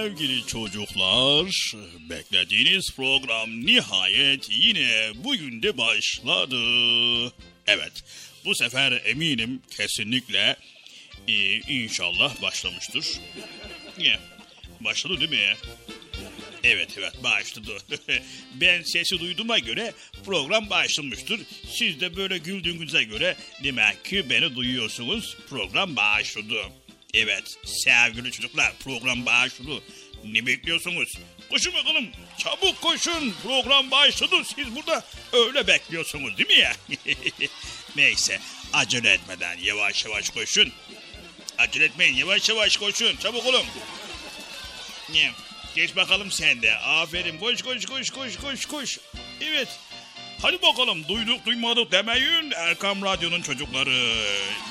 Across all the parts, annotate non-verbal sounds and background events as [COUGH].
Sevgili çocuklar beklediğiniz program nihayet yine bugün de başladı. Evet bu sefer eminim kesinlikle e, inşallah başlamıştır. Niye? Başladı değil mi? Evet evet başladı. [LAUGHS] ben sesi duyduğuma göre program başlamıştır. Siz de böyle güldüğünüze göre demek ki beni duyuyorsunuz. Program başladı. Evet sevgili çocuklar program başladı. Ne bekliyorsunuz? Koşun bakalım. Çabuk koşun. Program başladı. Siz burada öyle bekliyorsunuz değil mi ya? [LAUGHS] Neyse acele etmeden yavaş yavaş koşun. Acele etmeyin yavaş yavaş koşun. Çabuk olun. Geç bakalım sen de. Aferin. Koş koş koş koş koş koş. Evet. Hadi bakalım duyduk duymadık demeyin Erkam Radyo'nun çocukları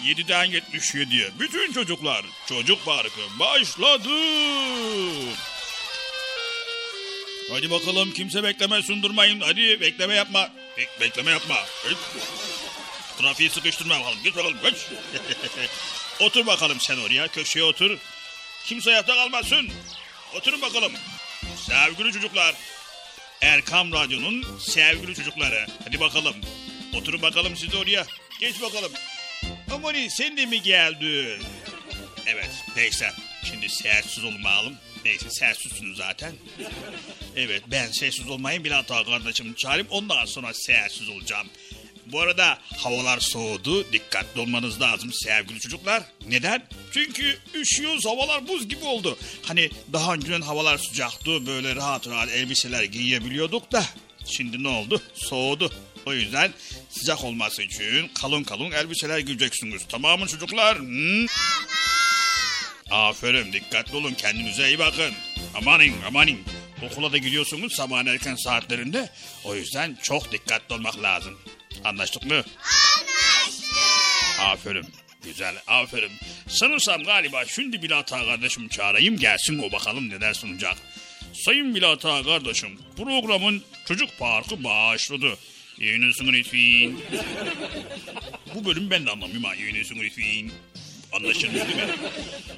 7'den 77'ye bütün çocuklar çocuk parkı başladı. Hadi bakalım kimse bekleme sundurmayın hadi bekleme yapma. Bek bekleme yapma. Hey. Trafiği sıkıştırma bakalım git bakalım geç. [LAUGHS] otur bakalım sen oraya köşeye otur. Kimse ayakta kalmasın. Oturun bakalım. Sevgili çocuklar Erkam Radyo'nun sevgili çocukları. Hadi bakalım. Oturun bakalım siz de oraya. Geç bakalım. Amoni sen de mi geldin? Evet neyse. Şimdi sessiz olmayalım. Neyse sessizsiniz zaten. Evet ben sessiz olmayayım bir hata kardeşim çağırayım ondan sonra sessiz olacağım. Bu arada havalar soğudu. Dikkatli olmanız lazım sevgili çocuklar. Neden? Çünkü üşüyoruz havalar buz gibi oldu. Hani daha önceden havalar sıcaktı. Böyle rahat rahat elbiseler giyebiliyorduk da. Şimdi ne oldu? Soğudu. O yüzden sıcak olması için kalın kalın elbiseler giyeceksiniz. Tamam mı çocuklar? Hı? Aferin dikkatli olun kendinize iyi bakın. Amanin amanin. Okula da gidiyorsunuz sabahın erken saatlerinde. O yüzden çok dikkatli olmak lazım. Anlaştık mı? Anlaştık. Aferin. Güzel aferin. Sanırsam galiba şimdi Bilata kardeşim çağırayım gelsin o bakalım neler sunacak. Sayın Bilata kardeşim programın çocuk parkı başladı. Yayınlısın lütfen. Bu bölüm ben de anlamıyorum ha yayınlısın lütfen. Anlaşıldı değil mi?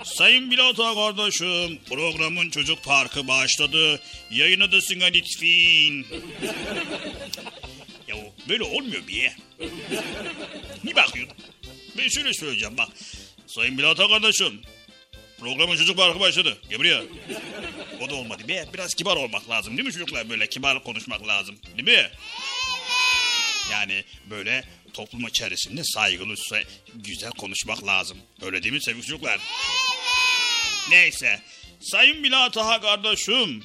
Sayın Bilata kardeşim programın çocuk parkı başladı. Yayına da lütfen. Ya böyle olmuyor bir ye. Niye bakıyorsun? Ben şöyle söyleyeceğim bak. Sayın Bilata kardeşim. Programın çocuk parkı başladı. Gel buraya. O da olmadı. Be, biraz kibar olmak lazım değil mi çocuklar? Böyle kibar konuşmak lazım. Değil mi? Yani böyle toplum içerisinde saygılı, sa- güzel konuşmak lazım. Öyle değil mi sevgili çocuklar? Neyse. Sayın Bilataha kardeşim.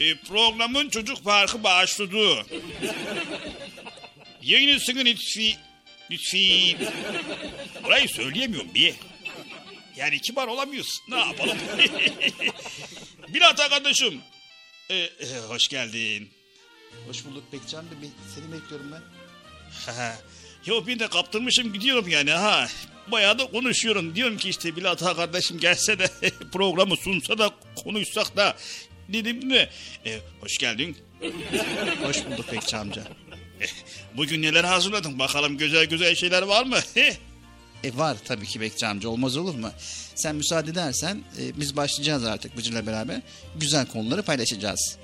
E, programın çocuk parkı başladı. Yayınısını lütfi... Lütfi... Burayı söyleyemiyorum bir. Yani kibar olamıyoruz. Ne yapalım? [LAUGHS] Bilata kardeşim. E, e, hoş geldin. Hoş bulduk Bekcan Bey. Seni bekliyorum ben. Yo ben de kaptırmışım gidiyorum yani ha. Bayağı da konuşuyorum. Diyorum ki işte Bilal Ağa kardeşim gelse de [LAUGHS] programı sunsa da konuşsak da dedim de. E, hoş geldin. [LAUGHS] Hoş bulduk Bekçi amca. Eh, Bugün neler hazırladın? Bakalım güzel güzel şeyler var mı? [LAUGHS] E var tabii ki Bekçi amca olmaz olur mu? Sen müsaade edersen e, biz başlayacağız artık Bıcır'la beraber. Güzel konuları paylaşacağız.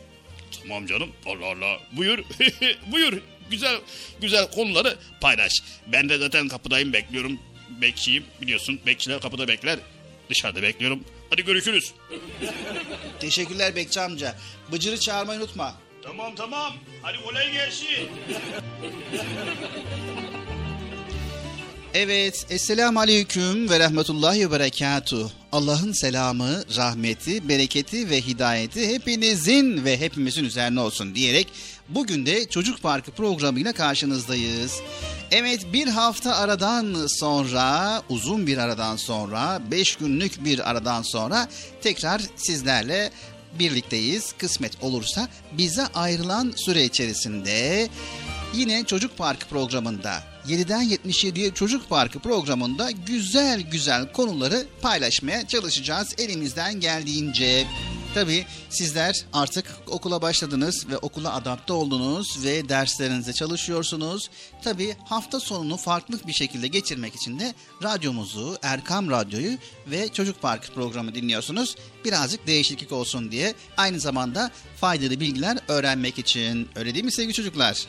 tamam canım. Allah Allah. Buyur. [LAUGHS] Buyur. Güzel güzel konuları paylaş. Ben de zaten kapıdayım bekliyorum. Bekçiyim biliyorsun. Bekçiler kapıda bekler. Dışarıda bekliyorum. Hadi görüşürüz. Teşekkürler Bekçi amca. Bıcır'ı çağırmayı unutma. Tamam tamam. Hadi kolay gelsin. Evet, Esselamu Aleyküm ve Rahmetullahi ve Berekatuh. Allah'ın selamı, rahmeti, bereketi ve hidayeti hepinizin ve hepimizin üzerine olsun diyerek bugün de Çocuk Parkı programıyla karşınızdayız. Evet bir hafta aradan sonra, uzun bir aradan sonra, beş günlük bir aradan sonra tekrar sizlerle birlikteyiz. Kısmet olursa bize ayrılan süre içerisinde yine Çocuk Parkı programında 7'den 77'ye Çocuk Parkı programında güzel güzel konuları paylaşmaya çalışacağız elimizden geldiğince. Tabii sizler artık okula başladınız ve okula adapte oldunuz ve derslerinize çalışıyorsunuz. Tabii hafta sonunu farklı bir şekilde geçirmek için de radyomuzu, Erkam Radyo'yu ve Çocuk Parkı programı dinliyorsunuz. Birazcık değişiklik olsun diye. Aynı zamanda faydalı bilgiler öğrenmek için. Öyle değil mi sevgili çocuklar?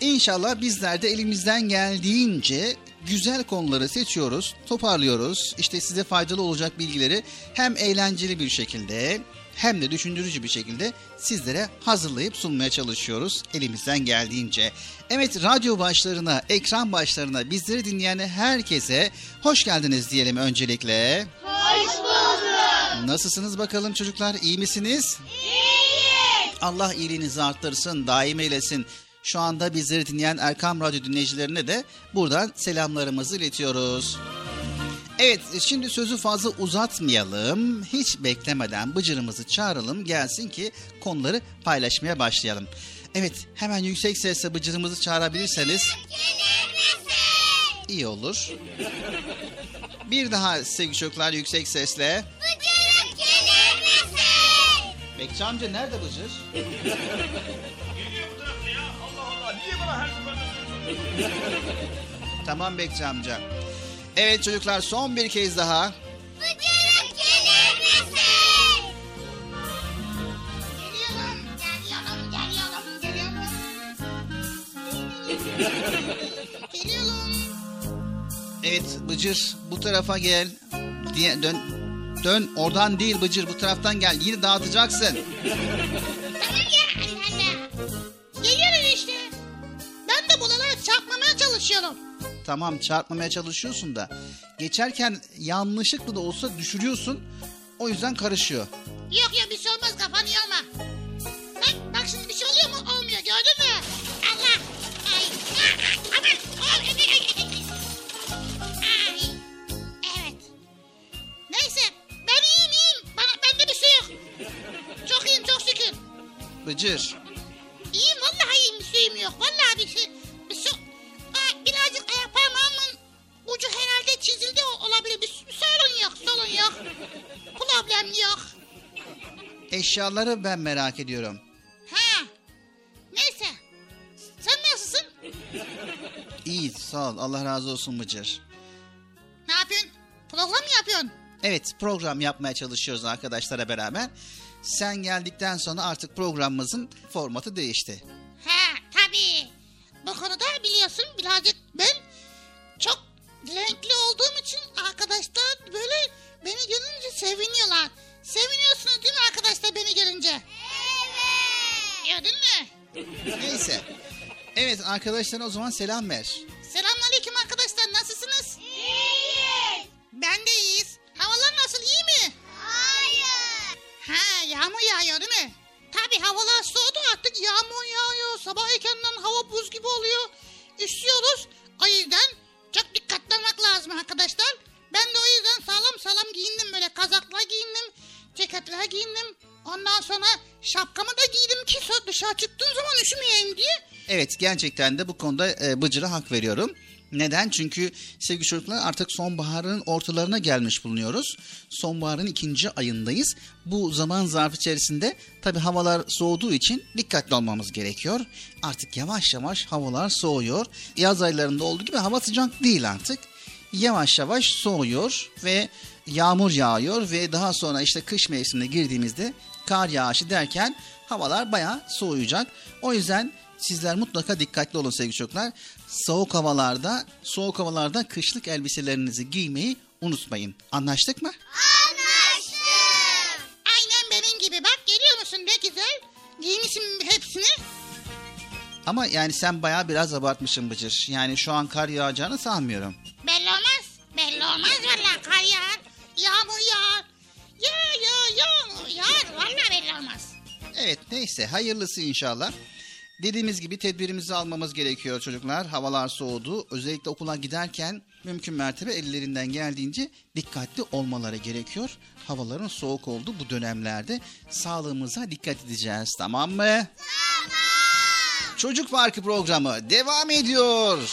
İnşallah bizler de elimizden geldiğince güzel konuları seçiyoruz, toparlıyoruz. İşte size faydalı olacak bilgileri hem eğlenceli bir şekilde hem de düşündürücü bir şekilde sizlere hazırlayıp sunmaya çalışıyoruz elimizden geldiğince. Evet radyo başlarına, ekran başlarına bizleri dinleyen herkese hoş geldiniz diyelim öncelikle. Hoş bulduk. Nasılsınız bakalım çocuklar iyi misiniz? İyiyiz. Allah iyiliğinizi arttırsın, daim eylesin. Şu anda bizleri dinleyen Erkam Radyo dinleyicilerine de buradan selamlarımızı iletiyoruz. Evet şimdi sözü fazla uzatmayalım. Hiç beklemeden bıcırımızı çağıralım gelsin ki konuları paylaşmaya başlayalım. Evet hemen yüksek sesle bıcırımızı çağırabilirseniz iyi olur. Bir daha sevgili çocuklar yüksek sesle. Bıcırık gelir misin? Bekçi amca nerede bıcır? [LAUGHS] Tamam Bekçi amca. Evet çocuklar son bir kez daha. Bıcırık gelir misin? Geliyorum, geliyorum, geliyorum, geliyorum. Geliyorum. Evet Bıcır bu tarafa gel. Diye, dön. Dön oradan değil Bıcır bu taraftan gel. Yine dağıtacaksın. Çalışıyorum. Tamam çarpmamaya çalışıyorsun da. Geçerken yanlışlıkla da olsa düşürüyorsun. O yüzden karışıyor. Yok ya bir şey olmaz kafanı yorma. Bak, bak şimdi bir şey oluyor mu? Olmuyor gördün mü? Allah. Ay. ah, Aman. Ay, ay, ay, ay, ay. Ay. Evet. Neyse ben iyiyim iyiyim. Bana, bende bir şey yok. Çok iyiyim çok şükür. Bıcır. İyiyim vallahi iyiyim bir şeyim yok. Vallahi. Bir şey. Ucu herhalde çizildi olabilir. Bir, sorun yok sorun yok. Problem yok. Eşyaları ben merak ediyorum. Ha. Neyse. Sen nasılsın? İyi sağ ol Allah razı olsun Bıcır. Ne yapıyorsun? Program mı yapıyorsun? Evet program yapmaya çalışıyoruz arkadaşlara beraber. Sen geldikten sonra artık programımızın formatı değişti. arkadaşlar biliyorsun birazcık ben çok renkli olduğum için arkadaşlar böyle beni görünce seviniyorlar. Seviniyorsunuz değil mi arkadaşlar beni görünce? Evet. Gördün mü? Neyse. Evet arkadaşlara o zaman selam ver. Selamünaleyküm arkadaşlar nasılsınız? İyiyiz. Ben de iyiyiz. Havalar nasıl iyi mi? Hayır. Ha yağmur yağıyor değil mi? Tabi havalar soğudu artık yağmur yağıyor. Sabah erkenden hava buz gibi oluyor. Üşüyoruz. O yüzden çok dikkatli olmak lazım arkadaşlar. Ben de o yüzden sağlam sağlam giyindim böyle kazaklar giyindim. Ceketler giyindim. Ondan sonra şapkamı da giydim ki dışarı çıktığım zaman üşümeyeyim diye. Evet gerçekten de bu konuda e, Bıcır'a hak veriyorum. Neden? Çünkü sevgili çocuklar artık sonbaharın ortalarına gelmiş bulunuyoruz. Sonbaharın ikinci ayındayız. Bu zaman zarfı içerisinde tabi havalar soğuduğu için dikkatli olmamız gerekiyor. Artık yavaş yavaş havalar soğuyor. Yaz aylarında olduğu gibi hava sıcak değil artık. Yavaş yavaş soğuyor ve yağmur yağıyor ve daha sonra işte kış mevsimine girdiğimizde kar yağışı derken havalar bayağı soğuyacak. O yüzden sizler mutlaka dikkatli olun sevgili çocuklar. Soğuk havalarda, soğuk havalarda kışlık elbiselerinizi giymeyi unutmayın. Anlaştık mı? Aynen benim gibi bak geliyor musun ne güzel. Giymişim hepsini. Ama yani sen bayağı biraz abartmışsın Bıcır. Yani şu an kar yağacağını sanmıyorum. Belli olmaz. Belli olmaz valla kar yağar. Yağmur yağar. Ya ya yağmur yağar. Valla belli olmaz. Evet neyse hayırlısı inşallah. Dediğimiz gibi tedbirimizi almamız gerekiyor çocuklar. Havalar soğudu. Özellikle okula giderken mümkün mertebe ellerinden geldiğince dikkatli olmaları gerekiyor. Havaların soğuk olduğu bu dönemlerde sağlığımıza dikkat edeceğiz tamam mı? Tamam. Çocuk Parkı programı devam ediyor.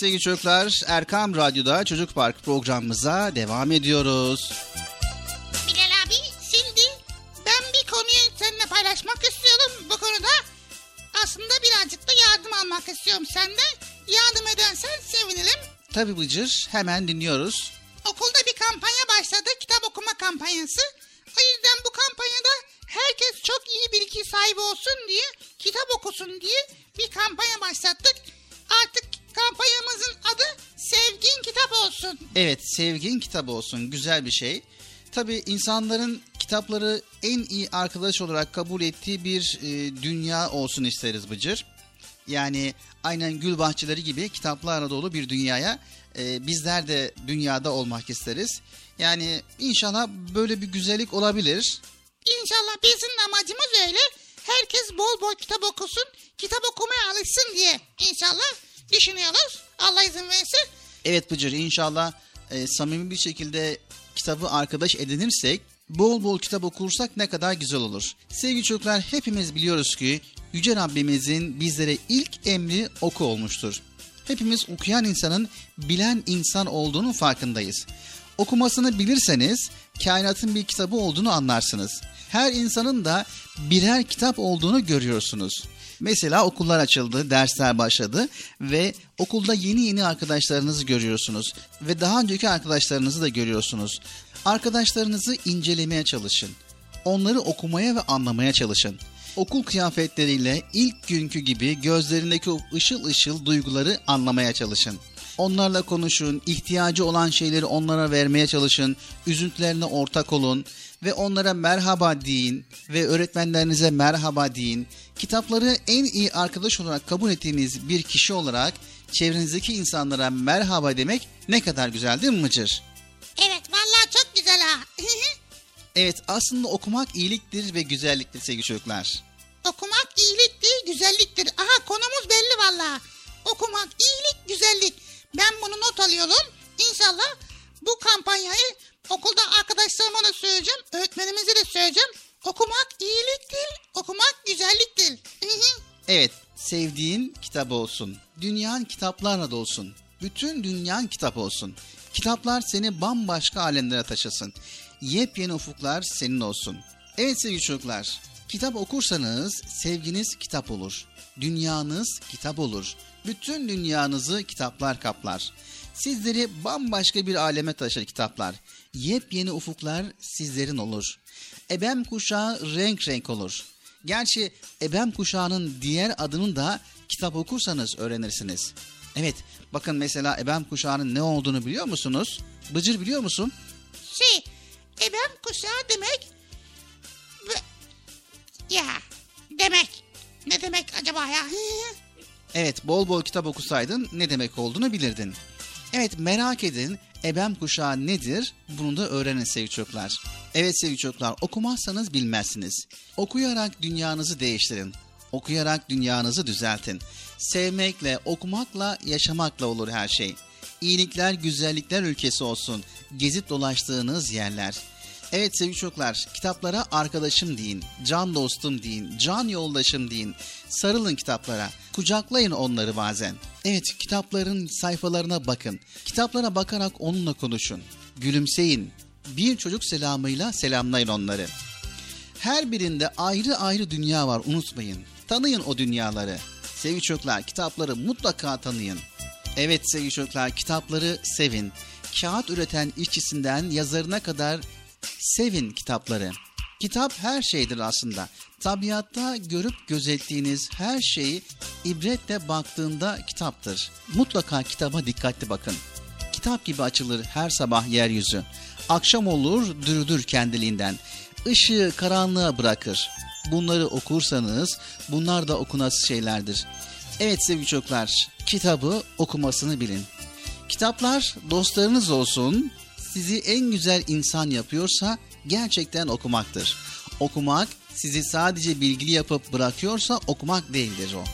Sevgili çocuklar Erkam Radyo'da Çocuk Park programımıza devam ediyoruz. Bilal abi şimdi ben bir konuyu seninle paylaşmak istiyorum. Bu konuda aslında birazcık da yardım almak istiyorum senden. Yardım edersen sevinirim. Tabi Bıcır hemen dinliyoruz. Okulda bir kampanya başladı. Kitap okuma kampanyası. O yüzden bu kampanyada herkes çok iyi bilgi sahibi olsun diye, kitap okusun diye bir kampanya başlattık. Olsun. Evet sevgin kitabı olsun güzel bir şey. Tabi insanların kitapları en iyi arkadaş olarak kabul ettiği bir e, dünya olsun isteriz Bıcır. Yani aynen gül bahçeleri gibi kitaplarla dolu bir dünyaya e, bizler de dünyada olmak isteriz. Yani inşallah böyle bir güzellik olabilir. İnşallah bizim amacımız öyle. Herkes bol bol kitap okusun, kitap okumaya alışsın diye inşallah düşünüyoruz. Allah izin verirse. Evet Bıcır inşallah e, samimi bir şekilde kitabı arkadaş edinirsek bol bol kitap okursak ne kadar güzel olur. Sevgili çocuklar hepimiz biliyoruz ki Yüce Rabbimizin bizlere ilk emri oku olmuştur. Hepimiz okuyan insanın bilen insan olduğunu farkındayız. Okumasını bilirseniz kainatın bir kitabı olduğunu anlarsınız. Her insanın da birer kitap olduğunu görüyorsunuz. Mesela okullar açıldı, dersler başladı ve okulda yeni yeni arkadaşlarınızı görüyorsunuz ve daha önceki arkadaşlarınızı da görüyorsunuz. Arkadaşlarınızı incelemeye çalışın. Onları okumaya ve anlamaya çalışın. Okul kıyafetleriyle ilk günkü gibi gözlerindeki o ışıl ışıl duyguları anlamaya çalışın. Onlarla konuşun, ihtiyacı olan şeyleri onlara vermeye çalışın, üzüntülerine ortak olun ve onlara merhaba deyin ve öğretmenlerinize merhaba deyin. Kitapları en iyi arkadaş olarak kabul ettiğiniz bir kişi olarak çevrenizdeki insanlara merhaba demek ne kadar güzel değil mi Mıcır? Evet vallahi çok güzel ha. [LAUGHS] Evet aslında okumak iyiliktir ve güzelliktir sevgili çocuklar. Okumak iyiliktir, güzelliktir. Aha konumuz belli vallahi. Okumak iyilik, güzellik. Ben bunu not alıyorum. İnşallah bu kampanyayı okulda arkadaşlarıma da söyleyeceğim. Öğretmenimize de söyleyeceğim. Okumak iyiliktir, okumak güzelliktir. [LAUGHS] Evet, sevdiğin kitap olsun. Dünyan kitaplarla dolsun. Bütün dünyan kitap olsun. Kitaplar seni bambaşka alemlere taşısın. Yepyeni ufuklar senin olsun. Evet sevgili çocuklar, kitap okursanız sevginiz kitap olur. Dünyanız kitap olur. Bütün dünyanızı kitaplar kaplar. Sizleri bambaşka bir aleme taşır kitaplar. Yepyeni ufuklar sizlerin olur. Ebem kuşağı renk renk olur. Gerçi ebem kuşağının diğer adını da kitap okursanız öğrenirsiniz. Evet, bakın mesela ebem kuşağının ne olduğunu biliyor musunuz? Bıcır biliyor musun? Şey, ebem kuşağı demek... Ve- Ya, demek. Ne demek acaba ya? [LAUGHS] Evet, bol bol kitap okusaydın ne demek olduğunu bilirdin. Evet, merak edin ebem kuşağı nedir? Bunu da öğrenin sevgili çocuklar. Evet sevgili çocuklar, okumazsanız bilmezsiniz. Okuyarak dünyanızı değiştirin. Okuyarak dünyanızı düzeltin. Sevmekle, okumakla, yaşamakla olur her şey. İyilikler, güzellikler ülkesi olsun. Gezip dolaştığınız yerler. Evet sevgili çocuklar, kitaplara arkadaşım deyin, can dostum deyin, can yoldaşım deyin. Sarılın kitaplara, kucaklayın onları bazen. Evet, kitapların sayfalarına bakın. Kitaplara bakarak onunla konuşun. Gülümseyin. Bir çocuk selamıyla selamlayın onları. Her birinde ayrı ayrı dünya var unutmayın. Tanıyın o dünyaları. Sevgili çocuklar kitapları mutlaka tanıyın. Evet sevgili çocuklar kitapları sevin. Kağıt üreten işçisinden yazarına kadar sevin kitapları. Kitap her şeydir aslında. Tabiatta görüp gözettiğiniz her şeyi ibretle baktığında kitaptır. Mutlaka kitaba dikkatli bakın. Kitap gibi açılır her sabah yeryüzü. Akşam olur dürüdür kendiliğinden. Işığı karanlığa bırakır. Bunları okursanız bunlar da okunası şeylerdir. Evet sevgili çocuklar, kitabı okumasını bilin. Kitaplar dostlarınız olsun, sizi en güzel insan yapıyorsa gerçekten okumaktır. Okumak sizi sadece bilgili yapıp bırakıyorsa okumak değildir o.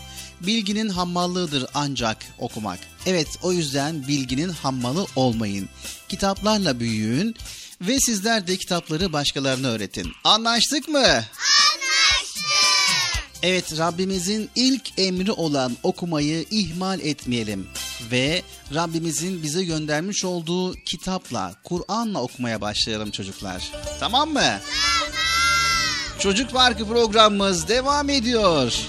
Bilginin hammallığıdır ancak okumak. Evet o yüzden bilginin hammalı olmayın. Kitaplarla büyüyün ve sizler de kitapları başkalarına öğretin. Anlaştık mı? Anlaştık. Evet Rabbimizin ilk emri olan okumayı ihmal etmeyelim. ve Rabbimizin bize göndermiş olduğu kitapla, Kur'an'la okumaya başlayalım çocuklar. Tamam mı? Tamam. Çocuk Parkı programımız devam ediyor.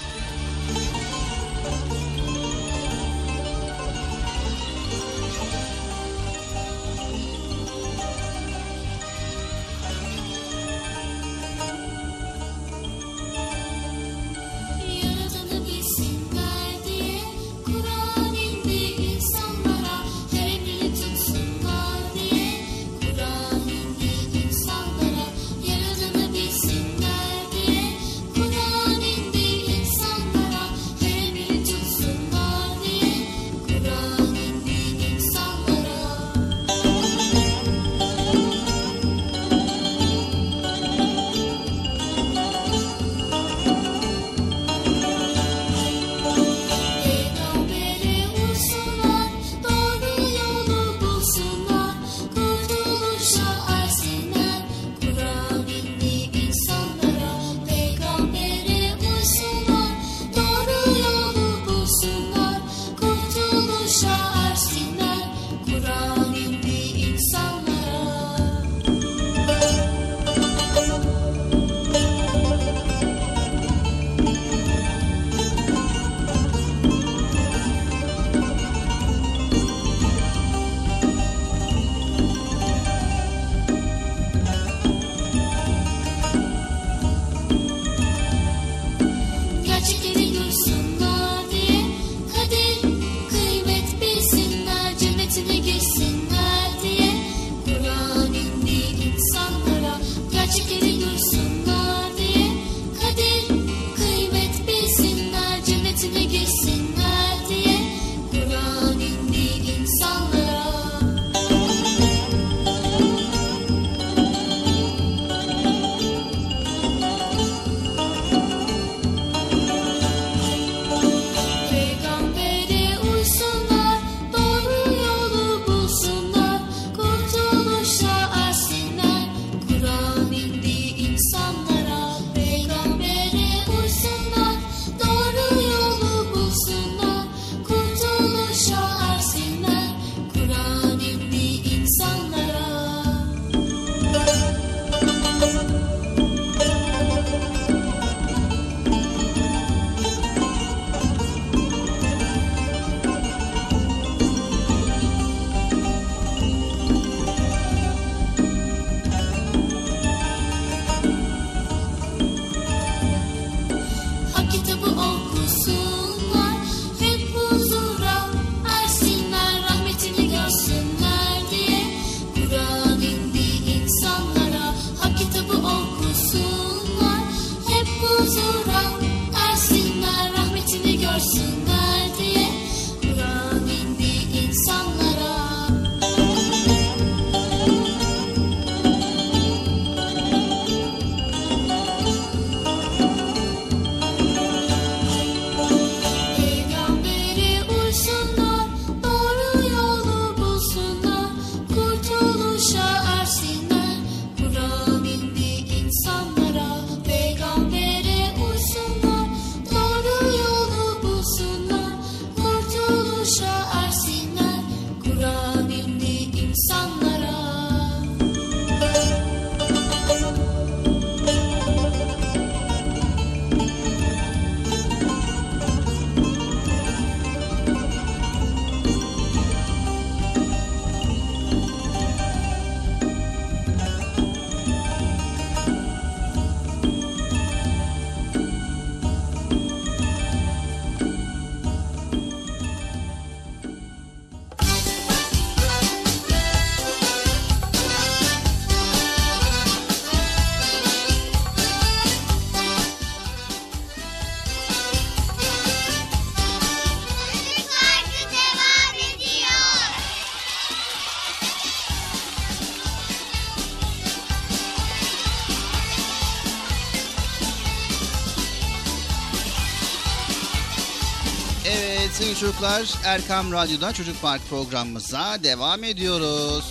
Çocuklar. Erkam Radyo'da Çocuk Park programımıza devam ediyoruz.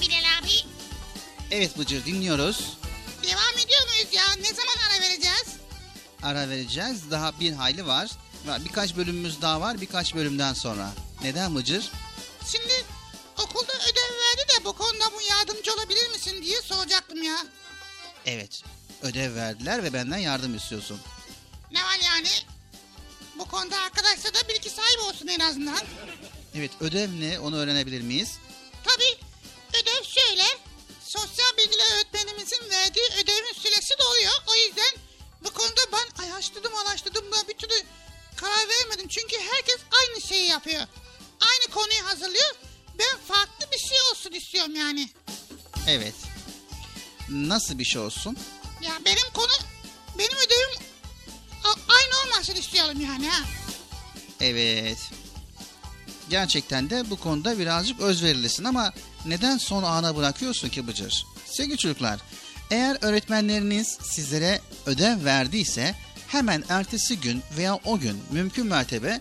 Bilal abi. Evet Bıcır dinliyoruz. Devam ediyor muyuz ya? Ne zaman ara vereceğiz? Ara vereceğiz. Daha bir hayli var. Birkaç bölümümüz daha var birkaç bölümden sonra. Neden Bıcır? Şimdi okulda ödev verdi de bu konuda bu yardımcı olabilir misin diye soracaktım ya. Evet. Ödev verdiler ve benden yardım istiyorsun. Ne var yani? Bu konuda sahibi olsun en azından. Evet ödev ne onu öğrenebilir miyiz? Tabii ödev şöyle. Sosyal bilgiler öğretmenimizin verdiği ödevin süresi doluyor. O yüzden bu konuda ben araştırdım araştırdım da bir türlü karar veremedim. Çünkü herkes aynı şeyi yapıyor. Aynı konuyu hazırlıyor. Ben farklı bir şey olsun istiyorum yani. Evet. Nasıl bir şey olsun? Ya benim konu, benim ödevim aynı olmasın istiyorum yani ha. Evet. Gerçekten de bu konuda birazcık özverilisin ama neden son ana bırakıyorsun ki Bıcır? Sevgili çocuklar, eğer öğretmenleriniz sizlere ödev verdiyse hemen ertesi gün veya o gün mümkün mertebe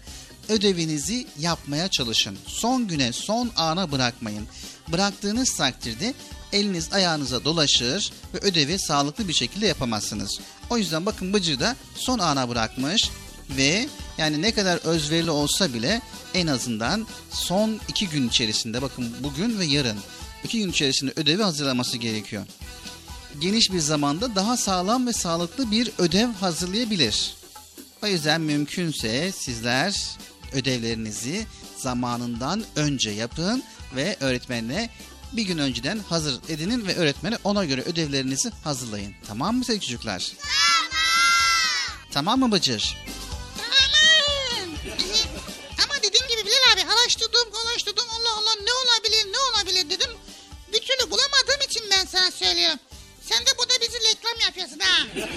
ödevinizi yapmaya çalışın. Son güne, son ana bırakmayın. Bıraktığınız takdirde eliniz ayağınıza dolaşır ve ödevi sağlıklı bir şekilde yapamazsınız. O yüzden bakın Bıcır da son ana bırakmış ve yani ne kadar özverili olsa bile en azından son iki gün içerisinde bakın bugün ve yarın iki gün içerisinde ödevi hazırlaması gerekiyor. Geniş bir zamanda daha sağlam ve sağlıklı bir ödev hazırlayabilir. O yüzden mümkünse sizler ödevlerinizi zamanından önce yapın ve öğretmenine bir gün önceden hazır edinin ve öğretmene ona göre ödevlerinizi hazırlayın. Tamam mı sevgili çocuklar? Tamam mı Bıcır? Tamam. Araştırdım araştırdım Allah Allah ne olabilir ne olabilir dedim. Bir türlü bulamadığım için ben sana söylüyorum. Sen de burada bizi reklam yapıyorsun ha. [LAUGHS]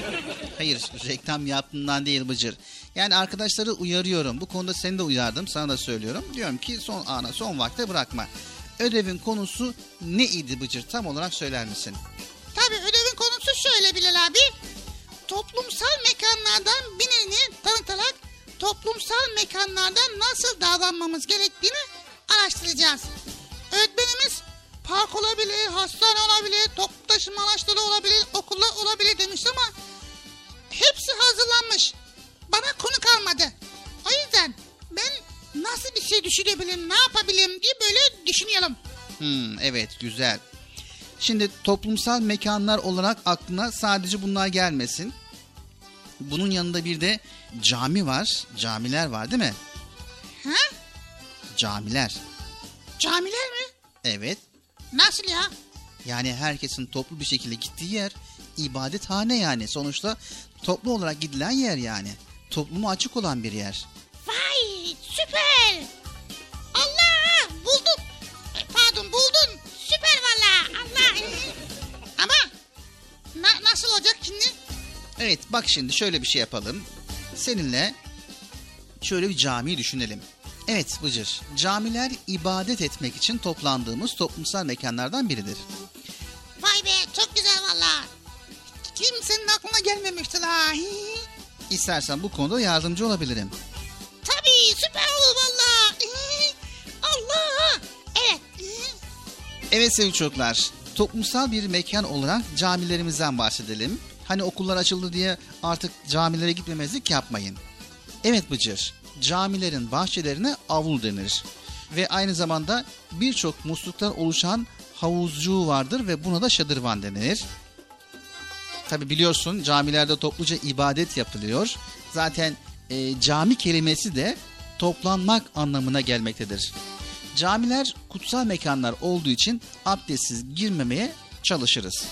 Hayır reklam yaptığından değil Bıcır. Yani arkadaşları uyarıyorum. Bu konuda seni de uyardım. Sana da söylüyorum. Diyorum ki son ana son vakte bırakma. Ödevin konusu ne idi Bıcır? Tam olarak söyler misin? Tabii ödevin konusu şöyle Bilal abi. Toplumsal mekanlardan birini tanıtarak toplumsal mekanlarda nasıl davranmamız gerektiğini araştıracağız. Öğretmenimiz park olabilir, hastane olabilir, toplu taşıma araçları olabilir, okullar olabilir demiş ama hepsi hazırlanmış. Bana konu kalmadı. O yüzden ben nasıl bir şey düşünebilirim, ne yapabilirim diye böyle düşünüyorum. Hmm, evet güzel. Şimdi toplumsal mekanlar olarak aklına sadece bunlar gelmesin. Bunun yanında bir de cami var. Camiler var değil mi? Ha? Camiler. Camiler mi? Evet. Nasıl ya? Yani herkesin toplu bir şekilde gittiği yer ibadethane yani. Sonuçta toplu olarak gidilen yer yani. Topluma açık olan bir yer. Vay süper. Allah buldum. E, Pardon buldun. Süper valla. Allah. Ama na- nasıl olacak şimdi? Evet bak şimdi şöyle bir şey yapalım. Seninle şöyle bir camiyi düşünelim. Evet Bıcır, camiler ibadet etmek için toplandığımız toplumsal mekanlardan biridir. Vay be çok güzel valla. Kimsenin aklına gelmemişti la. İstersen bu konuda yardımcı olabilirim. Tabii süper olur valla. Allah. Evet. Evet sevgili çocuklar, toplumsal bir mekan olarak camilerimizden bahsedelim. Hani okullar açıldı diye artık camilere gitmemezlik yapmayın. Evet Bıcır, camilerin bahçelerine avul denir. Ve aynı zamanda birçok musluktan oluşan havuzcuğu vardır ve buna da şadırvan denir. Tabi biliyorsun camilerde topluca ibadet yapılıyor. Zaten e, cami kelimesi de toplanmak anlamına gelmektedir. Camiler kutsal mekanlar olduğu için abdestsiz girmemeye çalışırız.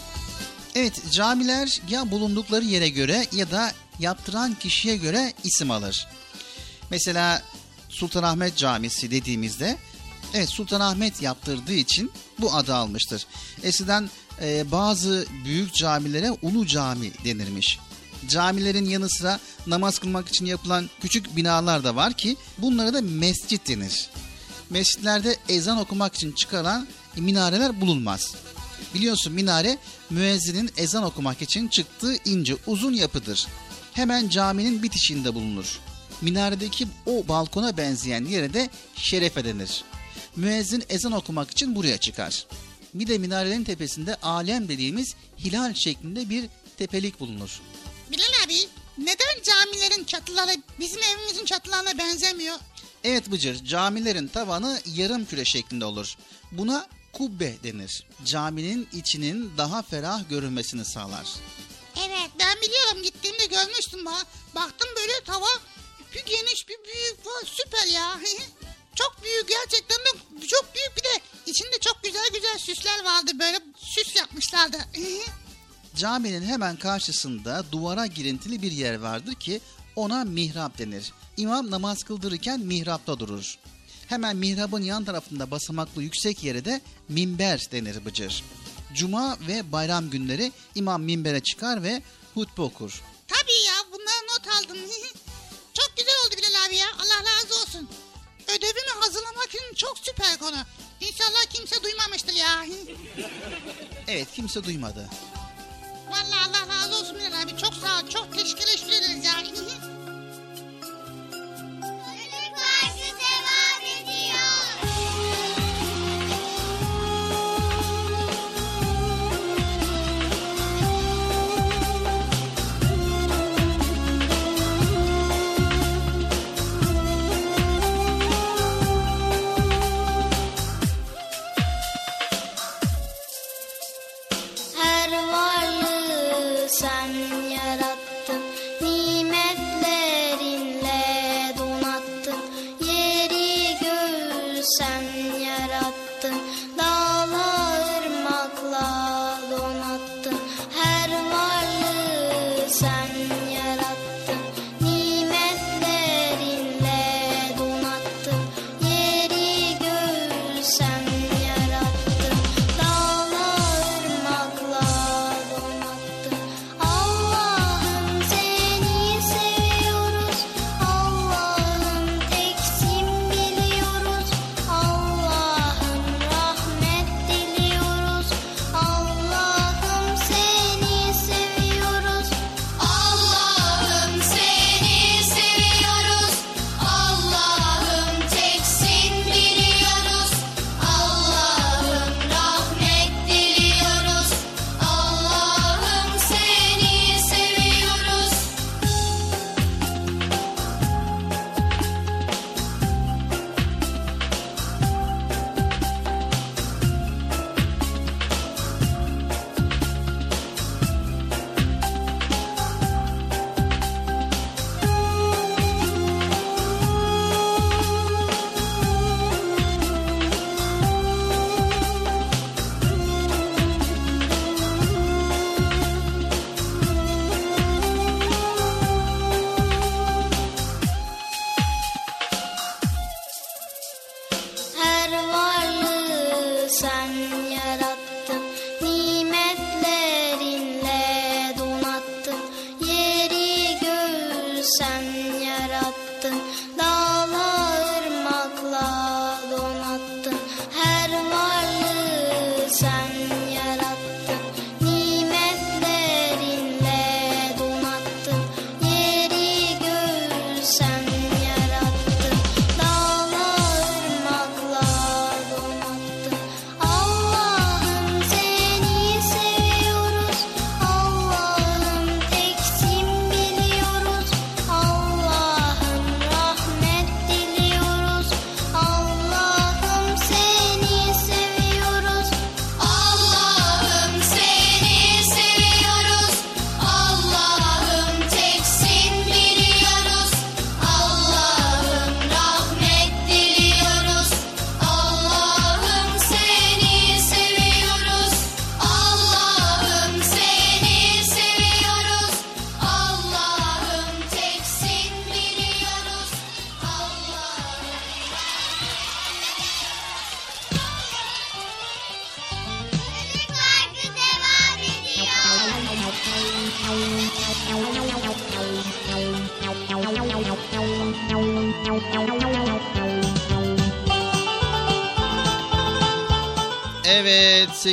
Evet camiler ya bulundukları yere göre ya da yaptıran kişiye göre isim alır. Mesela Sultanahmet Camisi dediğimizde evet Sultanahmet yaptırdığı için bu adı almıştır. Eskiden e, bazı büyük camilere Ulu Cami denirmiş. Camilerin yanı sıra namaz kılmak için yapılan küçük binalar da var ki bunlara da mescit denir. Mescitlerde ezan okumak için çıkarılan minareler bulunmaz. Biliyorsun minare müezzinin ezan okumak için çıktığı ince uzun yapıdır. Hemen caminin bitişinde bulunur. Minaredeki o balkona benzeyen yere de şerefe denir. Müezzin ezan okumak için buraya çıkar. Bir de minarenin tepesinde alem dediğimiz hilal şeklinde bir tepelik bulunur. Bilal abi neden camilerin çatıları bizim evimizin çatılarına benzemiyor? Evet Bıcır, camilerin tavanı yarım küre şeklinde olur. Buna kubbe denir. Caminin içinin daha ferah görünmesini sağlar. Evet ben biliyorum gittiğimde görmüştüm ha. Baktım böyle tava bir geniş bir büyük var süper ya. [LAUGHS] çok büyük gerçekten de çok büyük bir de içinde çok güzel güzel süsler vardı böyle süs yapmışlardı. [LAUGHS] Caminin hemen karşısında duvara girintili bir yer vardır ki ona mihrap denir. İmam namaz kıldırırken mihrapta durur. Hemen mihrabın yan tarafında basamaklı yüksek yere de minber denir Bıcır. Cuma ve bayram günleri imam minbere çıkar ve hutbe okur. Tabii ya bunları not aldım. [LAUGHS] çok güzel oldu Bilal abi ya Allah razı olsun. Ödevimi hazırlamak için çok süper konu. İnşallah kimse duymamıştır ya. [LAUGHS] Evet kimse duymadı. Vallahi Allah razı olsun Bilal abi çok sağ ol çok teşekkür ederiz ya. [LAUGHS] Happy New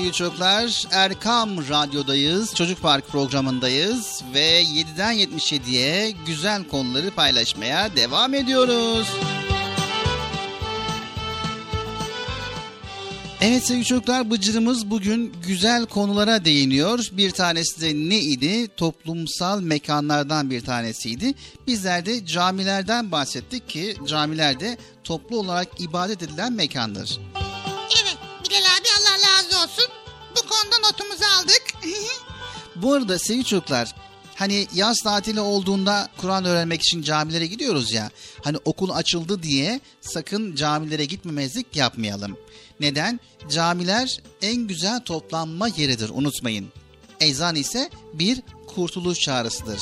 sevgili çocuklar. Erkam Radyo'dayız. Çocuk Park programındayız. Ve 7'den 77'ye güzel konuları paylaşmaya devam ediyoruz. Evet sevgili çocuklar Bıcır'ımız bugün güzel konulara değiniyor. Bir tanesi de neydi? Toplumsal mekanlardan bir tanesiydi. Bizler de camilerden bahsettik ki camilerde toplu olarak ibadet edilen mekandır. Bu konuda notumuzu aldık. Bu arada sevgili çocuklar hani yaz tatili olduğunda Kur'an öğrenmek için camilere gidiyoruz ya. Hani okul açıldı diye sakın camilere gitmemezlik yapmayalım. Neden? Camiler en güzel toplanma yeridir unutmayın. Ezan ise bir kurtuluş çağrısıdır.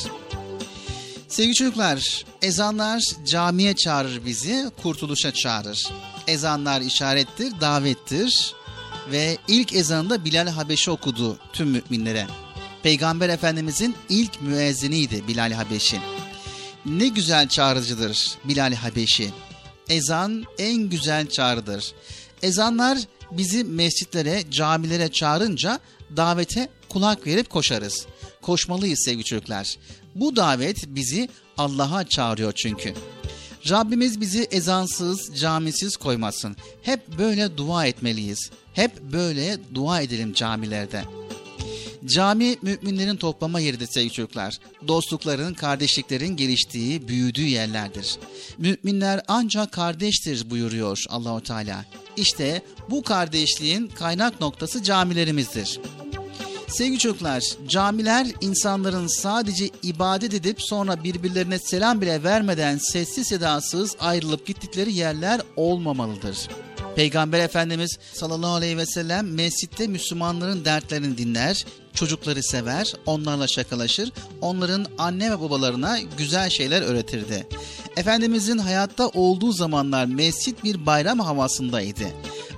Sevgili çocuklar, ezanlar camiye çağırır bizi, kurtuluşa çağırır. Ezanlar işarettir, davettir ve ilk ezanı Bilal Habeşi okudu tüm müminlere. Peygamber Efendimizin ilk müezziniydi Bilal Habeşi. Ne güzel çağrıcıdır Bilal Habeşi. Ezan en güzel çağrıdır. Ezanlar bizi mescitlere, camilere çağırınca davete kulak verip koşarız. Koşmalıyız sevgili çocuklar. Bu davet bizi Allah'a çağırıyor çünkü. Rabbimiz bizi ezansız, camisiz koymasın. Hep böyle dua etmeliyiz. Hep böyle dua edelim camilerde. Cami müminlerin toplama yeridir sevgili çocuklar. Dostlukların, kardeşliklerin geliştiği, büyüdüğü yerlerdir. Müminler ancak kardeştir buyuruyor Allahu Teala. İşte bu kardeşliğin kaynak noktası camilerimizdir. Sevgili çocuklar, camiler insanların sadece ibadet edip sonra birbirlerine selam bile vermeden sessiz sedasız ayrılıp gittikleri yerler olmamalıdır. Peygamber Efendimiz sallallahu aleyhi ve sellem mescitte Müslümanların dertlerini dinler, çocukları sever, onlarla şakalaşır, onların anne ve babalarına güzel şeyler öğretirdi. Efendimizin hayatta olduğu zamanlar mescit bir bayram havasındaydı.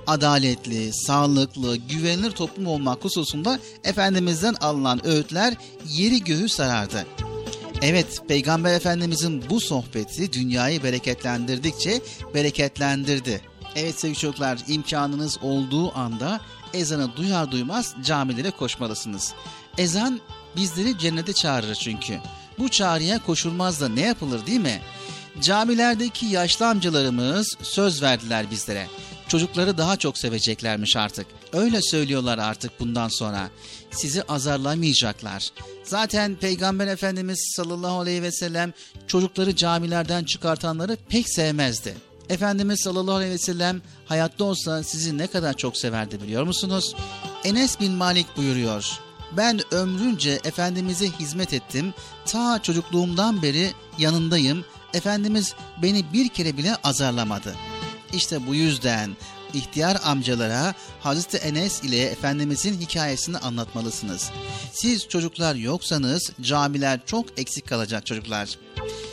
Adaletli, sağlıklı, güvenilir toplum olmak hususunda Efendimiz'den alınan öğütler yeri göğü sarardı. Evet, Peygamber Efendimizin bu sohbeti dünyayı bereketlendirdikçe bereketlendirdi. Evet sevgili çocuklar, imkanınız olduğu anda ezanı duyar duymaz camilere koşmalısınız. Ezan bizleri cennete çağırır çünkü. Bu çağrıya koşulmaz da ne yapılır değil mi? Camilerdeki yaşlı amcalarımız söz verdiler bizlere. Çocukları daha çok seveceklermiş artık. Öyle söylüyorlar artık bundan sonra. Sizi azarlamayacaklar. Zaten Peygamber Efendimiz sallallahu aleyhi ve sellem çocukları camilerden çıkartanları pek sevmezdi. Efendimiz sallallahu aleyhi ve sellem hayatta olsa sizi ne kadar çok severdi biliyor musunuz? Enes bin Malik buyuruyor. Ben ömrünce Efendimiz'e hizmet ettim. Ta çocukluğumdan beri yanındayım. Efendimiz beni bir kere bile azarlamadı. İşte bu yüzden ihtiyar amcalara Hazreti Enes ile Efendimizin hikayesini anlatmalısınız. Siz çocuklar yoksanız camiler çok eksik kalacak çocuklar.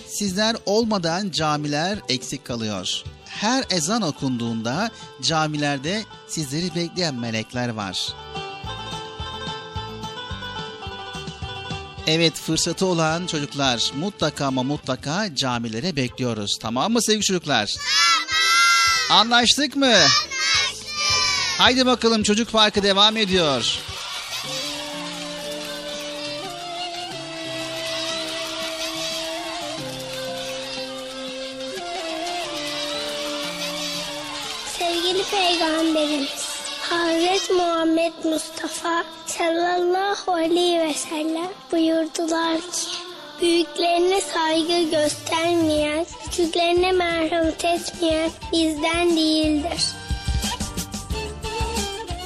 Sizler olmadan camiler eksik kalıyor. Her ezan okunduğunda camilerde sizleri bekleyen melekler var. Evet fırsatı olan çocuklar mutlaka ama mutlaka camilere bekliyoruz. Tamam mı sevgili çocuklar? Tamam. Anlaştık mı? Anlaştık. Haydi bakalım çocuk parkı devam ediyor. Sevgili Peygamberimiz Hazreti Muhammed Mustafa sallallahu aleyhi ve sellem buyurdular ki Büyüklerine saygı göstermeyen, küçüklerine merhamet etmeyen bizden değildir.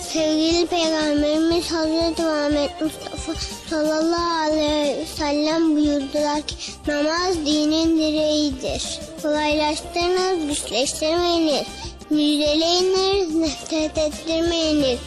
Sevgili Peygamberimiz Hazreti Muhammed Mustafa sallallahu aleyhi ve sellem buyurdular ki namaz dinin direğidir. Kolaylaştırınız, güçleştirmeyiniz. Müjdeleyiniz, nefret ettirmeyiniz.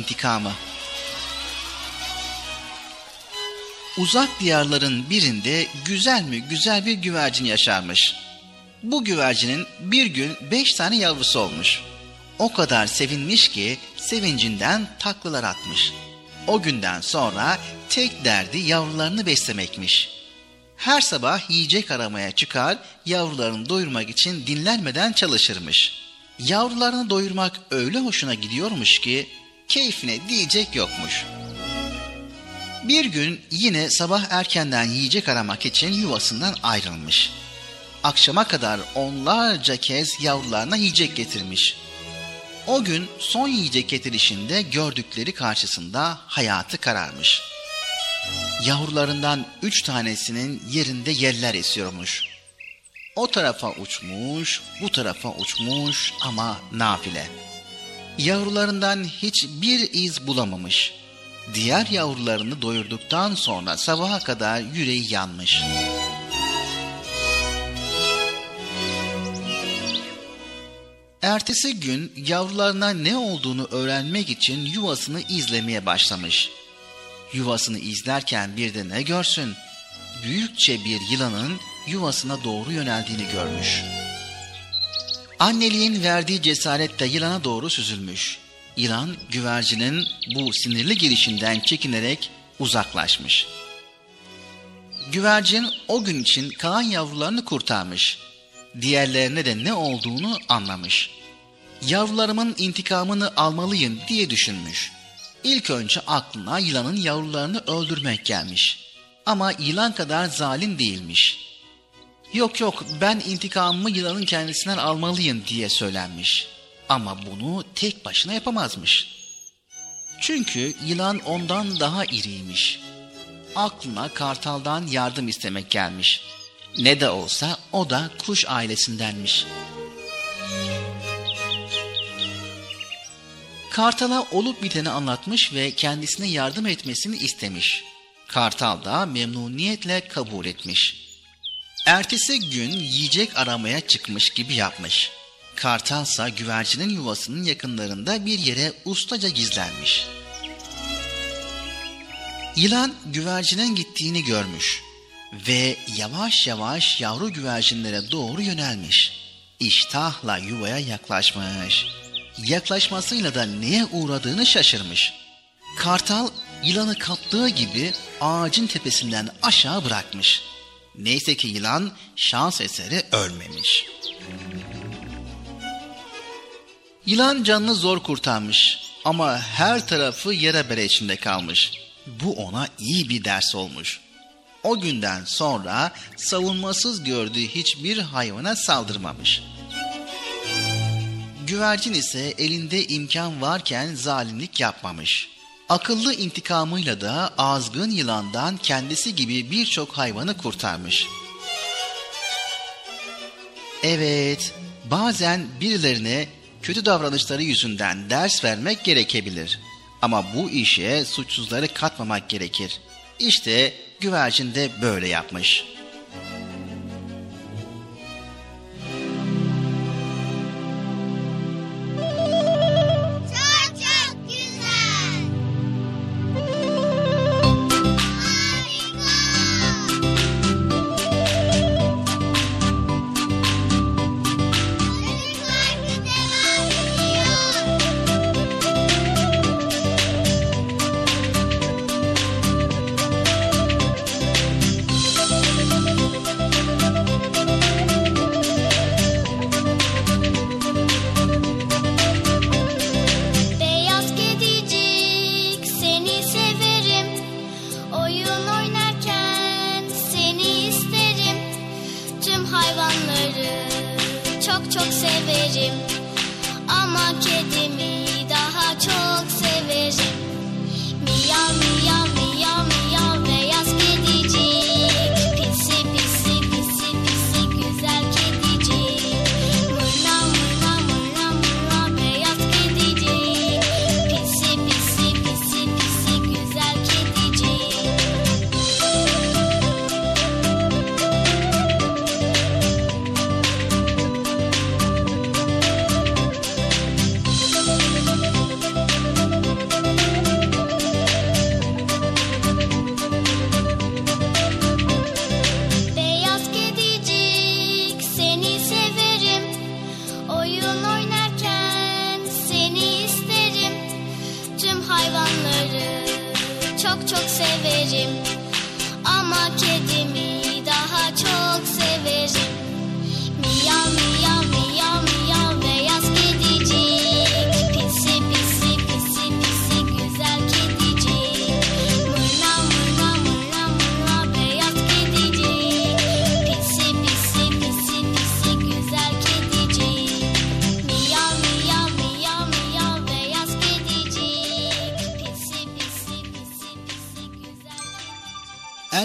İntikamı Uzak diyarların birinde güzel mi güzel bir güvercin yaşarmış. Bu güvercinin bir gün beş tane yavrusu olmuş. O kadar sevinmiş ki sevincinden taklalar atmış. O günden sonra tek derdi yavrularını beslemekmiş. Her sabah yiyecek aramaya çıkar, yavrularını doyurmak için dinlenmeden çalışırmış. Yavrularını doyurmak öyle hoşuna gidiyormuş ki keyfine diyecek yokmuş. Bir gün yine sabah erkenden yiyecek aramak için yuvasından ayrılmış. Akşama kadar onlarca kez yavrularına yiyecek getirmiş. O gün son yiyecek getirişinde gördükleri karşısında hayatı kararmış. Yavrularından üç tanesinin yerinde yeller esiyormuş. O tarafa uçmuş, bu tarafa uçmuş ama nafile. Yavrularından hiçbir iz bulamamış. Diğer yavrularını doyurduktan sonra sabaha kadar yüreği yanmış. Ertesi gün yavrularına ne olduğunu öğrenmek için yuvasını izlemeye başlamış. Yuvasını izlerken bir de ne görsün? Büyükçe bir yılanın yuvasına doğru yöneldiğini görmüş. Anneliğin verdiği cesaretle yılana doğru süzülmüş. Yılan güvercinin bu sinirli girişinden çekinerek uzaklaşmış. Güvercin o gün için kalan yavrularını kurtarmış. Diğerlerine de ne olduğunu anlamış. Yavrularımın intikamını almalıyım diye düşünmüş. İlk önce aklına yılanın yavrularını öldürmek gelmiş. Ama yılan kadar zalim değilmiş. Yok yok ben intikamımı yılanın kendisinden almalıyım diye söylenmiş. Ama bunu tek başına yapamazmış. Çünkü yılan ondan daha iriymiş. Aklına kartaldan yardım istemek gelmiş. Ne de olsa o da kuş ailesindenmiş. Kartal'a olup biteni anlatmış ve kendisine yardım etmesini istemiş. Kartal da memnuniyetle kabul etmiş. Ertesi gün yiyecek aramaya çıkmış gibi yapmış. Kartalsa güvercinin yuvasının yakınlarında bir yere ustaca gizlenmiş. Yılan güvercinin gittiğini görmüş ve yavaş yavaş yavru güvercinlere doğru yönelmiş. İştahla yuvaya yaklaşmış. Yaklaşmasıyla da neye uğradığını şaşırmış. Kartal yılanı kaptığı gibi ağacın tepesinden aşağı bırakmış. Neyse ki yılan şans eseri ölmemiş. Yılan canını zor kurtarmış ama her tarafı yere bere içinde kalmış. Bu ona iyi bir ders olmuş. O günden sonra savunmasız gördüğü hiçbir hayvana saldırmamış. Güvercin ise elinde imkan varken zalimlik yapmamış. Akıllı intikamıyla da azgın yılandan kendisi gibi birçok hayvanı kurtarmış. Evet, bazen birilerine kötü davranışları yüzünden ders vermek gerekebilir. Ama bu işe suçsuzları katmamak gerekir. İşte güvercin de böyle yapmış.''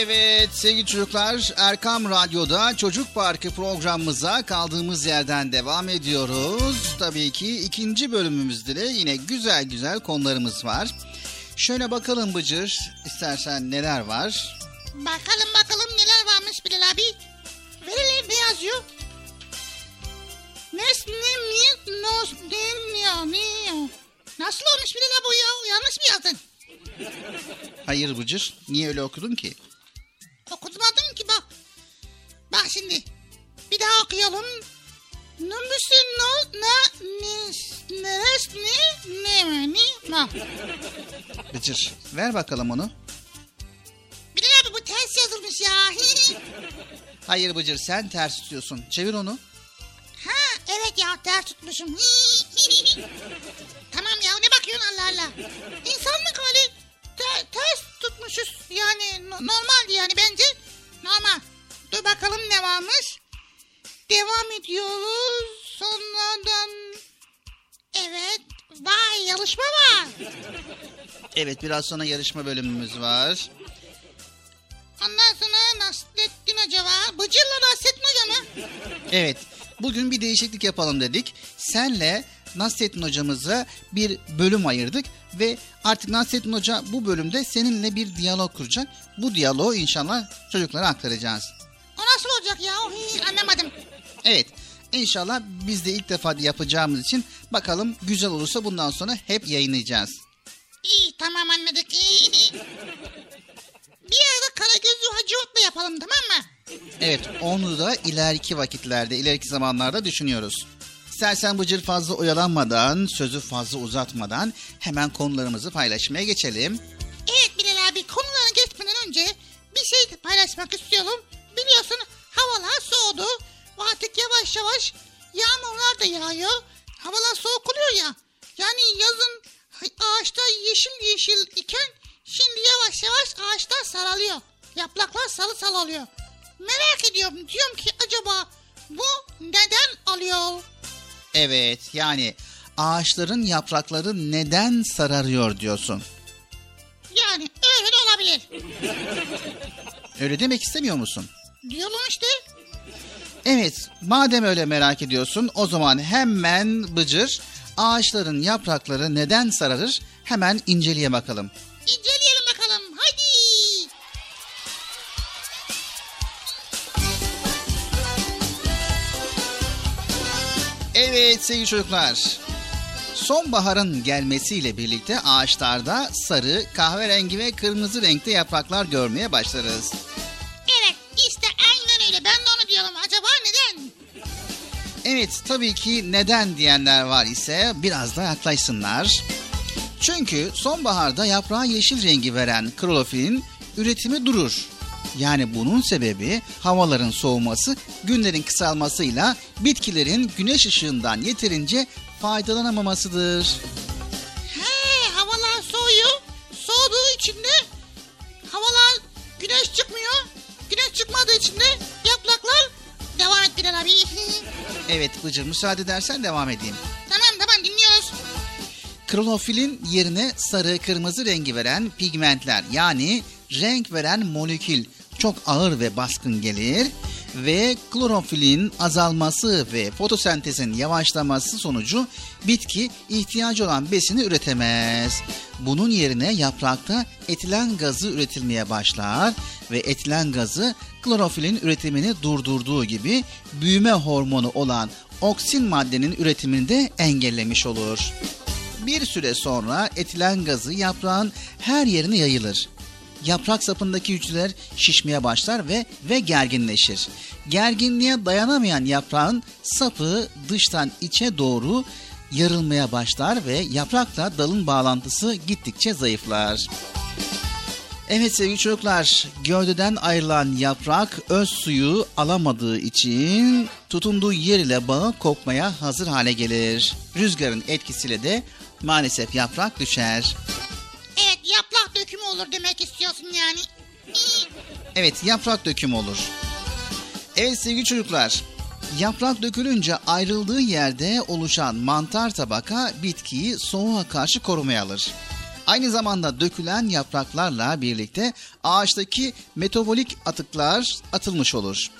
Evet sevgili çocuklar Erkam Radyo'da Çocuk Parkı programımıza kaldığımız yerden devam ediyoruz. Tabii ki ikinci bölümümüzde de yine güzel güzel konularımız var. Şöyle bakalım Bıcır istersen neler var? Bakalım bakalım neler varmış Bilal abi. Veriler ne yazıyor? Nasıl olmuş Bilal abi ya? Yanlış mı yazdın? Hayır Bıcır niye öyle okudun ki? Okutmadım ki bak. Bak şimdi. Bir daha okuyalım. Nümbüsün no na nis neres ne ne ne ma. Bıcır ver bakalım onu. Bilal abi bu ters yazılmış ya. Hayır Bıcır sen ters tutuyorsun. Çevir onu. ha evet ya ters tutmuşum. tamam ya ne bakıyorsun Allah Allah. İnsanlık hali te- ters tutmuşuz. Yani no- normal yani bence normal. Dur bakalım ne varmış. Devam ediyoruz. Sonradan evet vay yarışma var. Evet biraz sonra yarışma bölümümüz var. Ondan sonra Nasrettin Hoca var. Bıcır'la Nasrettin Hoca mı? Evet, bugün bir değişiklik yapalım dedik. Senle Nasrettin hocamıza bir bölüm ayırdık ve artık Nasrettin Hoca bu bölümde seninle bir diyalog kuracak. Bu diyaloğu inşallah çocuklara aktaracağız. O nasıl olacak ya? Hii, anlamadım. Evet, inşallah biz de ilk defa yapacağımız için bakalım güzel olursa bundan sonra hep yayınlayacağız. İyi tamam anladık. Bir arada Karagözlü Hacı Ot'la yapalım tamam mı? Evet, onu da ileriki vakitlerde, ileriki zamanlarda düşünüyoruz. İstersen Bıcır fazla oyalanmadan, sözü fazla uzatmadan hemen konularımızı paylaşmaya geçelim. Evet Bilal abi konulara geçmeden önce bir şey paylaşmak istiyorum. Biliyorsun havalar soğudu. Artık yavaş yavaş yağmurlar da yağıyor. Havalar soğuk oluyor ya. Yani yazın ağaçta yeşil yeşil iken şimdi yavaş yavaş ağaçlar saralıyor. Yapraklar sarı sarı oluyor. Merak ediyorum diyorum ki acaba bu neden oluyor? Evet, yani ağaçların yaprakları neden sararıyor diyorsun. Yani öyle olabilir. Öyle demek istemiyor musun? Diyorum işte. Evet, madem öyle merak ediyorsun, o zaman hemen Bıcır ağaçların yaprakları neden sararır hemen inceleye bakalım. İnceleyelim bakalım. Hadi. Evet sevgili çocuklar. Sonbaharın gelmesiyle birlikte ağaçlarda sarı, kahverengi ve kırmızı renkte yapraklar görmeye başlarız. Evet işte aynen öyle. Ben de onu diyorum. Acaba neden? Evet tabii ki neden diyenler var ise biraz da yaklaşsınlar. Çünkü sonbaharda yaprağa yeşil rengi veren klorofilin üretimi durur. Yani bunun sebebi havaların soğuması, günlerin kısalmasıyla bitkilerin güneş ışığından yeterince faydalanamamasıdır. He havalar soğuyor. Soğuduğu için de havalar güneş çıkmıyor. Güneş çıkmadığı için de yapraklar devam et Bilal abi. [LAUGHS] Evet Bıcır müsaade edersen devam edeyim. tamam tamam dinliyoruz. Klorofilin yerine sarı kırmızı rengi veren pigmentler yani renk veren molekül çok ağır ve baskın gelir ve klorofilin azalması ve fotosentezin yavaşlaması sonucu bitki ihtiyacı olan besini üretemez. Bunun yerine yaprakta etilen gazı üretilmeye başlar ve etilen gazı klorofilin üretimini durdurduğu gibi büyüme hormonu olan oksin maddenin üretimini de engellemiş olur. Bir süre sonra etilen gazı yaprağın her yerine yayılır. Yaprak sapındaki hücreler şişmeye başlar ve ve gerginleşir. Gerginliğe dayanamayan yaprağın sapı dıştan içe doğru yarılmaya başlar ve yaprakla dalın bağlantısı gittikçe zayıflar. Evet sevgili çocuklar, gövdeden ayrılan yaprak öz suyu alamadığı için tutunduğu yer ile bağı kopmaya hazır hale gelir. Rüzgarın etkisiyle de maalesef yaprak düşer. Evet yaprak dökümü olur demek istiyorsun yani. Evet yaprak dökümü olur. Evet sevgili çocuklar, yaprak dökülünce ayrıldığı yerde oluşan mantar tabaka bitkiyi soğuğa karşı korumaya alır. Aynı zamanda dökülen yapraklarla birlikte ağaçtaki metabolik atıklar atılmış olur.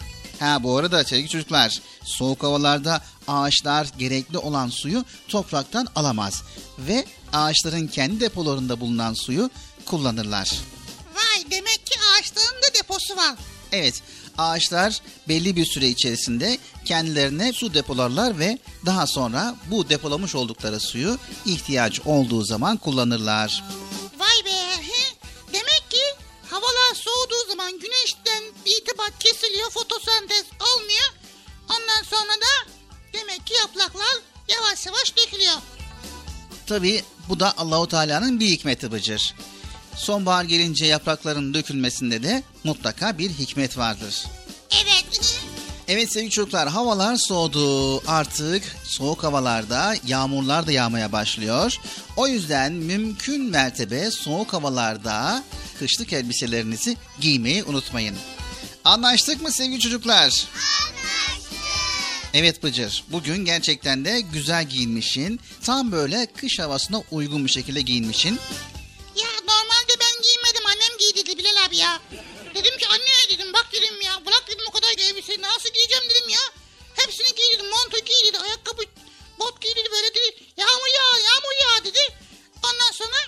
Ha bu arada sevgili çocuklar soğuk havalarda ağaçlar gerekli olan suyu topraktan alamaz ve ağaçların kendi depolarında bulunan suyu kullanırlar. Vay demek ki ağaçların da deposu var. Evet, ağaçlar belli bir süre içerisinde kendilerine su depolarlar ve daha sonra bu depolamış oldukları suyu ihtiyaç olduğu zaman kullanırlar. Vay be. He? Demek ki havalar soğuduğu zaman güneşten itibat kesiliyor, fotosentez Tabii bu da Allahu Teala'nın bir hikmeti Bıcır. Sonbahar gelince yaprakların dökülmesinde de mutlaka bir hikmet vardır. Evet. Evet sevgili çocuklar havalar soğudu. Artık soğuk havalarda yağmurlar da yağmaya başlıyor. O yüzden mümkün mertebe soğuk havalarda kışlık elbiselerinizi giymeyi unutmayın. Anlaştık mı sevgili çocuklar? Anlaştık. Evet Bıcır bugün gerçekten de güzel giyinmişsin. Tam böyle kış havasına uygun bir şekilde giyinmişsin. Ya normalde ben giymedim. Annem giy dedi Bilal abi ya. Dedim ki anne dedim bak dedim ya. Bırak dedim o kadar elbiseyi nasıl giyeceğim dedim ya. Hepsini giy dedim. Montu giy dedi. Ayakkabı bot giy dedi. Böyle dedi. Yağmur yağ yağmur yağ dedi. Ondan sonra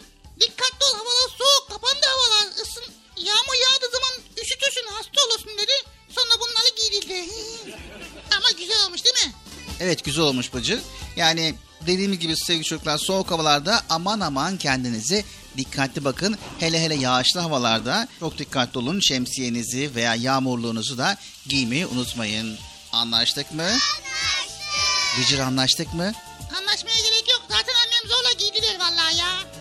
dikkatli ol havalar soğuk. Kapandı havalar. Isın. Yağmur yağdığı zaman üşütürsün hasta olursun dedi. Sonra bunları giy dedi. [LAUGHS] Ama güzel olmuş değil mi? Evet güzel olmuş Bıcır. Yani dediğimiz gibi sevgili çocuklar soğuk havalarda aman aman kendinize dikkatli bakın. Hele hele yağışlı havalarda çok dikkatli olun. Şemsiyenizi veya yağmurluğunuzu da giymeyi unutmayın. Anlaştık mı? Anlaştık. Bıcır anlaştık mı? Anlaşmaya gerek yok. Zaten annem zorla giydiler vallahi ya.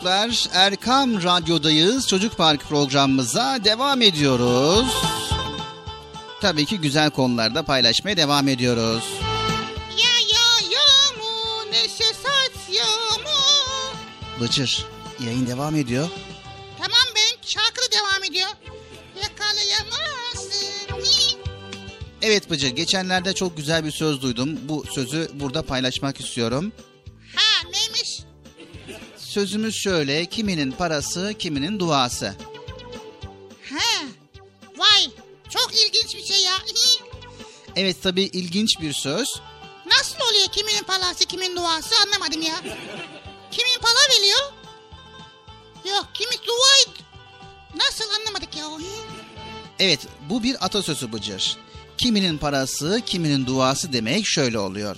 Çocuklar Erkam Radyo'dayız. Çocuk Park programımıza devam ediyoruz. Tabii ki güzel konularda paylaşmaya devam ediyoruz. Ya ya ya mu neşe saç ya mu. Bıcır yayın devam ediyor. Tamam ben şarkı da devam ediyor. Yakalayamazsın. Evet Bıcır geçenlerde çok güzel bir söz duydum. Bu sözü burada paylaşmak istiyorum. Sözümüz şöyle kiminin parası kiminin duası. Ha. Vay çok ilginç bir şey ya. [LAUGHS] Evet tabii ilginç bir söz. Nasıl oluyor kiminin palası kimin duası anlamadım ya. Kimin pala veriyor? Yok kimi dua Nasıl anlamadık ya. Evet bu bir atasözü Bıcır. Kiminin parası kiminin duası demek şöyle oluyor.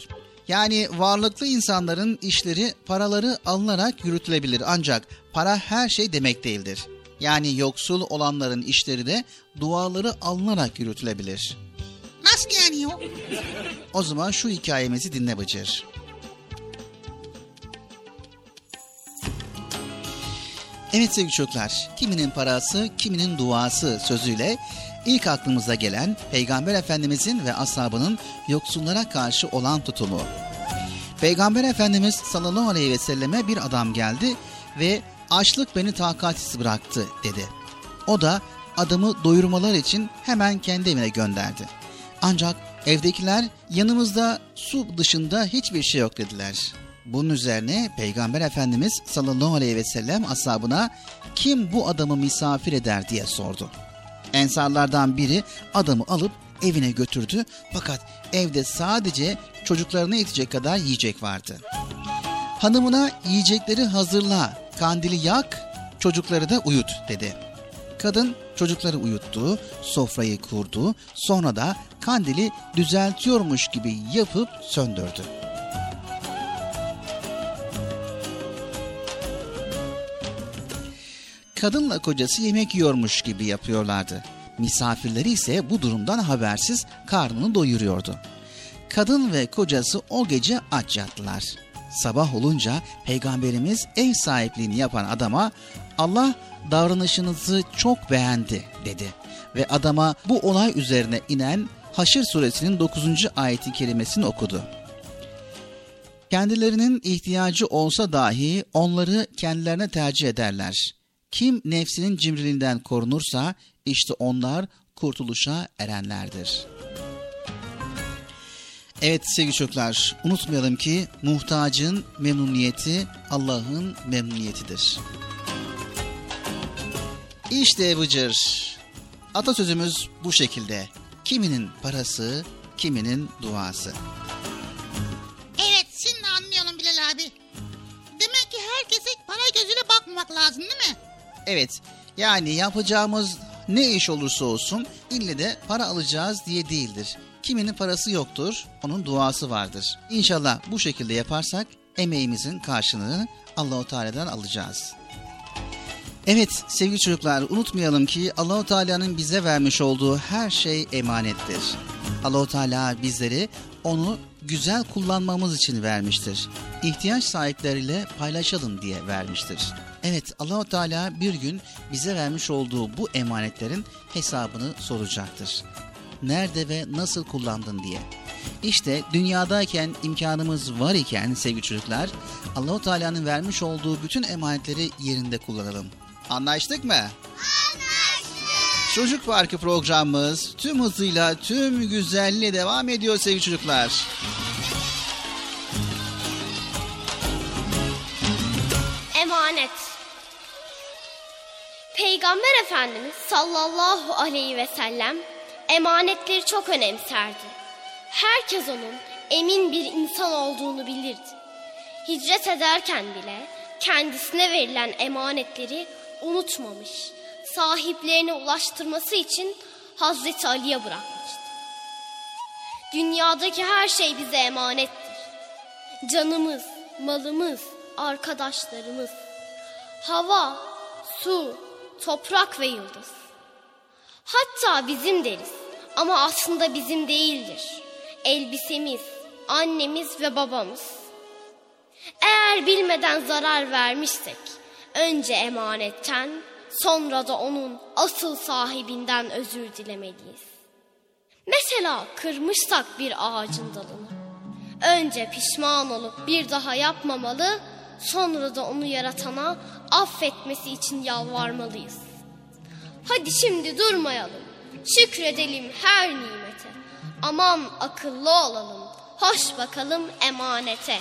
Yani varlıklı insanların işleri paraları alınarak yürütülebilir ancak para her şey demek değildir. Yani yoksul olanların işleri de duaları alınarak yürütülebilir. Nasıl yani o? O zaman şu hikayemizi dinle Bıcır. Evet sevgili çocuklar, kiminin parası, kiminin duası sözüyle ilk aklımıza gelen Peygamber Efendimizin ve ashabının yoksullara karşı olan tutumu. Peygamber Efendimiz sallallahu aleyhi ve selleme bir adam geldi ve açlık beni takatsiz bıraktı dedi. O da adamı doyurmalar için hemen kendi evine gönderdi. Ancak evdekiler yanımızda su dışında hiçbir şey yok dediler. Bunun üzerine Peygamber Efendimiz sallallahu aleyhi ve sellem ashabına kim bu adamı misafir eder diye sordu. Ensarlardan biri adamı alıp evine götürdü fakat evde sadece çocuklarına yetecek kadar yiyecek vardı. Hanımına yiyecekleri hazırla, kandili yak, çocukları da uyut dedi. Kadın çocukları uyuttu, sofrayı kurdu, sonra da kandili düzeltiyormuş gibi yapıp söndürdü. Kadınla kocası yemek yiyormuş gibi yapıyorlardı. Misafirleri ise bu durumdan habersiz karnını doyuruyordu. Kadın ve kocası o gece aç yattılar. Sabah olunca peygamberimiz ev sahipliğini yapan adama Allah davranışınızı çok beğendi dedi. Ve adama bu olay üzerine inen Haşr suresinin 9. ayeti kerimesini okudu. Kendilerinin ihtiyacı olsa dahi onları kendilerine tercih ederler. Kim nefsinin cimriliğinden korunursa işte onlar kurtuluşa erenlerdir. Evet sevgili çocuklar unutmayalım ki muhtacın memnuniyeti Allah'ın memnuniyetidir. İşte Bıcır. Atasözümüz bu şekilde. Kiminin parası, kiminin duası. Evet şimdi anlayalım Bilal abi. Demek ki herkese para gözüyle bakmamak lazım değil mi? Evet yani yapacağımız ne iş olursa olsun ille de para alacağız diye değildir. Kiminin parası yoktur, onun duası vardır. İnşallah bu şekilde yaparsak emeğimizin karşılığını Allahu Teala'dan alacağız. Evet sevgili çocuklar unutmayalım ki Allahu Teala'nın bize vermiş olduğu her şey emanettir. Allahu Teala bizleri onu güzel kullanmamız için vermiştir. İhtiyaç sahipleriyle paylaşalım diye vermiştir. Evet Allahu Teala bir gün bize vermiş olduğu bu emanetlerin hesabını soracaktır. Nerede ve nasıl kullandın diye. İşte dünyadayken imkanımız var iken sevgili çocuklar Allahu Teala'nın vermiş olduğu bütün emanetleri yerinde kullanalım. Anlaştık mı? Anlaştık. Çocuk Parkı programımız tüm hızıyla tüm güzelliğiyle devam ediyor sevgili çocuklar. Emanet Peygamber Efendimiz sallallahu aleyhi ve sellem emanetleri çok önemserdi. Herkes onun emin bir insan olduğunu bilirdi. Hicret ederken bile kendisine verilen emanetleri unutmamış, sahiplerine ulaştırması için Hazreti Ali'ye bırakmıştı. Dünyadaki her şey bize emanettir. Canımız, malımız, arkadaşlarımız, hava, su, toprak ve yıldız. Hatta bizim deriz ama aslında bizim değildir. Elbisemiz, annemiz ve babamız. Eğer bilmeden zarar vermişsek önce emanetten sonra da onun asıl sahibinden özür dilemeliyiz. Mesela kırmışsak bir ağacın dalını önce pişman olup bir daha yapmamalı sonra da onu yaratana affetmesi için yalvarmalıyız. Hadi şimdi durmayalım. Şükredelim her nimete. Aman akıllı olalım. Hoş bakalım emanete.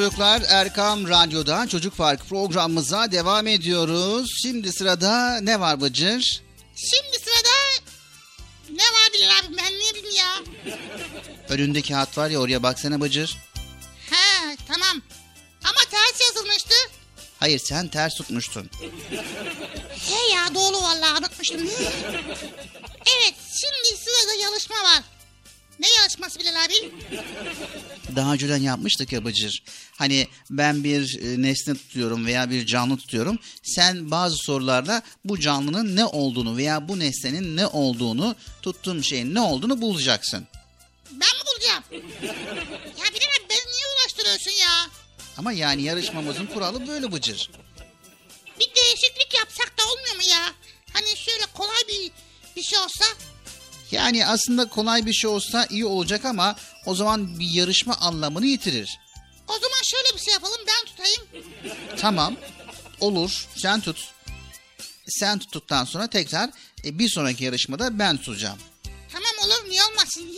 Çocuklar Erkam Radyo'da Çocuk Park programımıza devam ediyoruz. Şimdi sırada ne var Bıcır? Şimdi sırada ne var bilir abi ben ne bileyim ya. Önünde kağıt var ya oraya baksana Bıcır. He tamam. Ama ters yazılmıştı. Hayır sen ters tutmuştun. He ya doğru vallahi unutmuştum. evet şimdi sırada yarışma var. Ne yarışması Bilal abi? Daha önceden yapmıştık ya Bıcır. Hani ben bir e, nesne tutuyorum veya bir canlı tutuyorum. Sen bazı sorularda bu canlının ne olduğunu veya bu nesnenin ne olduğunu tuttuğum şeyin ne olduğunu bulacaksın. Ben mi bulacağım? ya Bilal abi beni niye uğraştırıyorsun ya? Ama yani yarışmamızın kuralı böyle Bıcır. Bir değişiklik yapsak da olmuyor mu ya? Hani şöyle kolay bir bir şey olsa. Yani aslında kolay bir şey olsa iyi olacak ama o zaman bir yarışma anlamını yitirir. Tutayım. Tamam. Olur. Sen tut. Sen tuttuktan sonra tekrar e, bir sonraki yarışmada ben tutacağım. Tamam olur niye olmasın? [LAUGHS]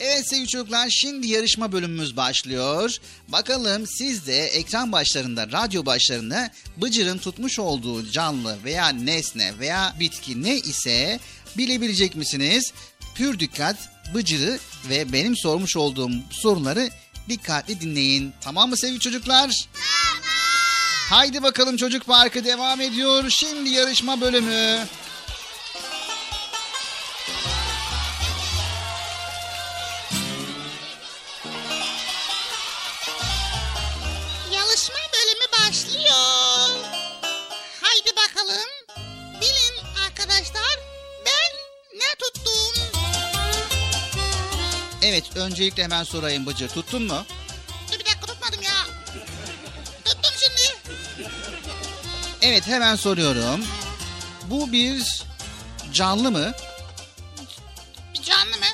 Evet sevgili çocuklar şimdi yarışma bölümümüz başlıyor. Bakalım siz de ekran başlarında, radyo başlarında Bıcır'ın tutmuş olduğu canlı veya nesne veya bitki ne ise bilebilecek misiniz? Pür dikkat Bıcır'ı ve benim sormuş olduğum soruları dikkatli dinleyin. Tamam mı sevgili çocuklar? Tamam. Haydi bakalım çocuk parkı devam ediyor. Şimdi yarışma bölümü. Öncelikle hemen sorayım Bıcır tuttun mu? Dur bir dakika tutmadım ya. Tuttum şimdi. Evet hemen soruyorum. Bu bir canlı mı? Bir canlı mı?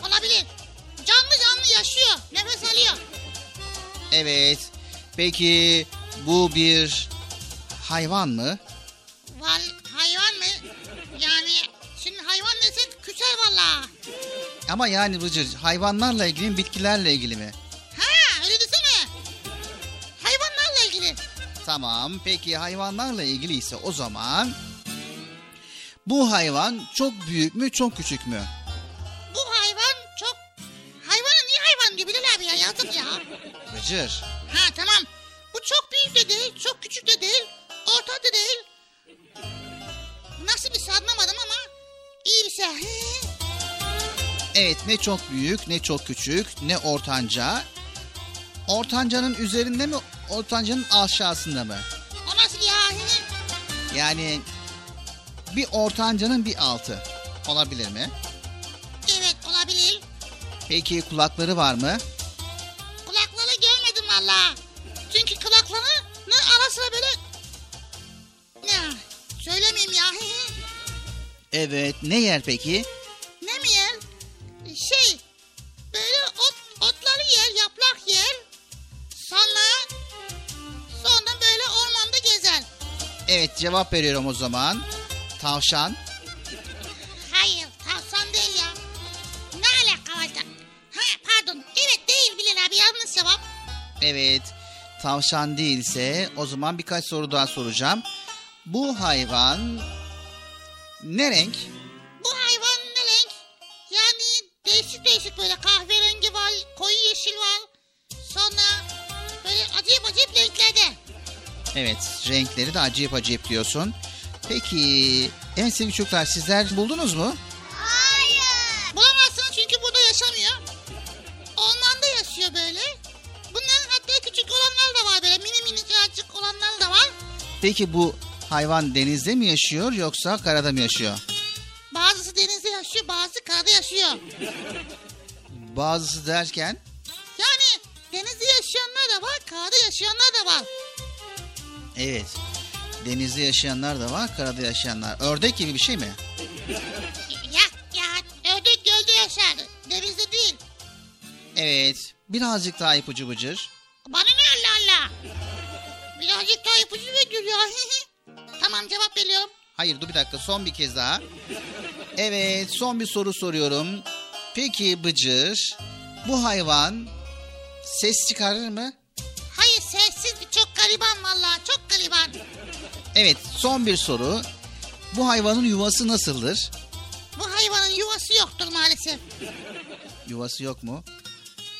Olabilir. Canlı canlı yaşıyor. Nefes alıyor. Evet. Peki bu bir hayvan mı? Val hayvan mı? Yani şimdi hayvan desek küser valla. Ama yani Bıcır hayvanlarla ilgili mi bitkilerle ilgili mi? Ha öyle desene. Hayvanlarla ilgili. Tamam peki hayvanlarla ilgili ise o zaman bu hayvan çok büyük mü çok küçük mü? Bu hayvan çok... Hayvana niye hayvan diyor Bilal abi ya yazık ya. Bıcır. Ha tamam. Bu çok büyük de değil, çok küçük de değil, orta da değil. Nasıl bir şey anlamadım ama iyi bir şey. Evet ne çok büyük ne çok küçük ne ortanca. Ortancanın üzerinde mi ortancanın aşağısında mı? O nasıl ya? Yani bir ortancanın bir altı olabilir mi? Evet olabilir. Peki kulakları var mı? Kulakları görmedim valla. Çünkü kulaklarını ara sıra böyle... Ne? Söylemeyeyim ya. [LAUGHS] Evet. Ne yer peki? ne mi yer? Şey, böyle ot, otları yer, yaprak yer. Sonra, sonra böyle ormanda gezer. Evet cevap veriyorum o zaman. Tavşan. Hayır, tavşan değil ya. Ne alaka var? Ha pardon, evet değil Bilal abi yanlış cevap. Evet. Tavşan değilse o zaman birkaç soru daha soracağım. Bu hayvan ne renk? Değişik değişik böyle kahverengi var, koyu yeşil var. Sonra böyle acayip acayip renklerde. Evet renkleri de acayip acayip diyorsun. Peki en sevgili çocuklar sizler buldunuz mu? Hayır. Bulamazsınız çünkü burada yaşamıyor. Ormanda yaşıyor böyle. Bunların hatta küçük olanlar da var böyle mini minicik olanlar da var. Peki bu hayvan denizde mi yaşıyor yoksa karada mı yaşıyor? Bazısı derken Yani denizde yaşayanlar da var, karada yaşayanlar da var. evet denizde yaşayanlar da var karada yaşayanlar. Ördek gibi bir şey mi? Ya ya ördek gölde yaşar, denizde değil. Evet birazcık daha ipucu bıcır. Bana ne Allah Allah. Birazcık daha ipucu veriyor ya. [LAUGHS] tamam cevap veriyorum. Hayır dur bir dakika son bir kez daha. Evet son bir soru soruyorum. Peki Bıcır bu hayvan ses çıkarır mı? gariban valla çok gariban. Evet son bir soru. Bu hayvanın yuvası nasıldır? Bu hayvanın yuvası yoktur maalesef. Yuvası yok mu?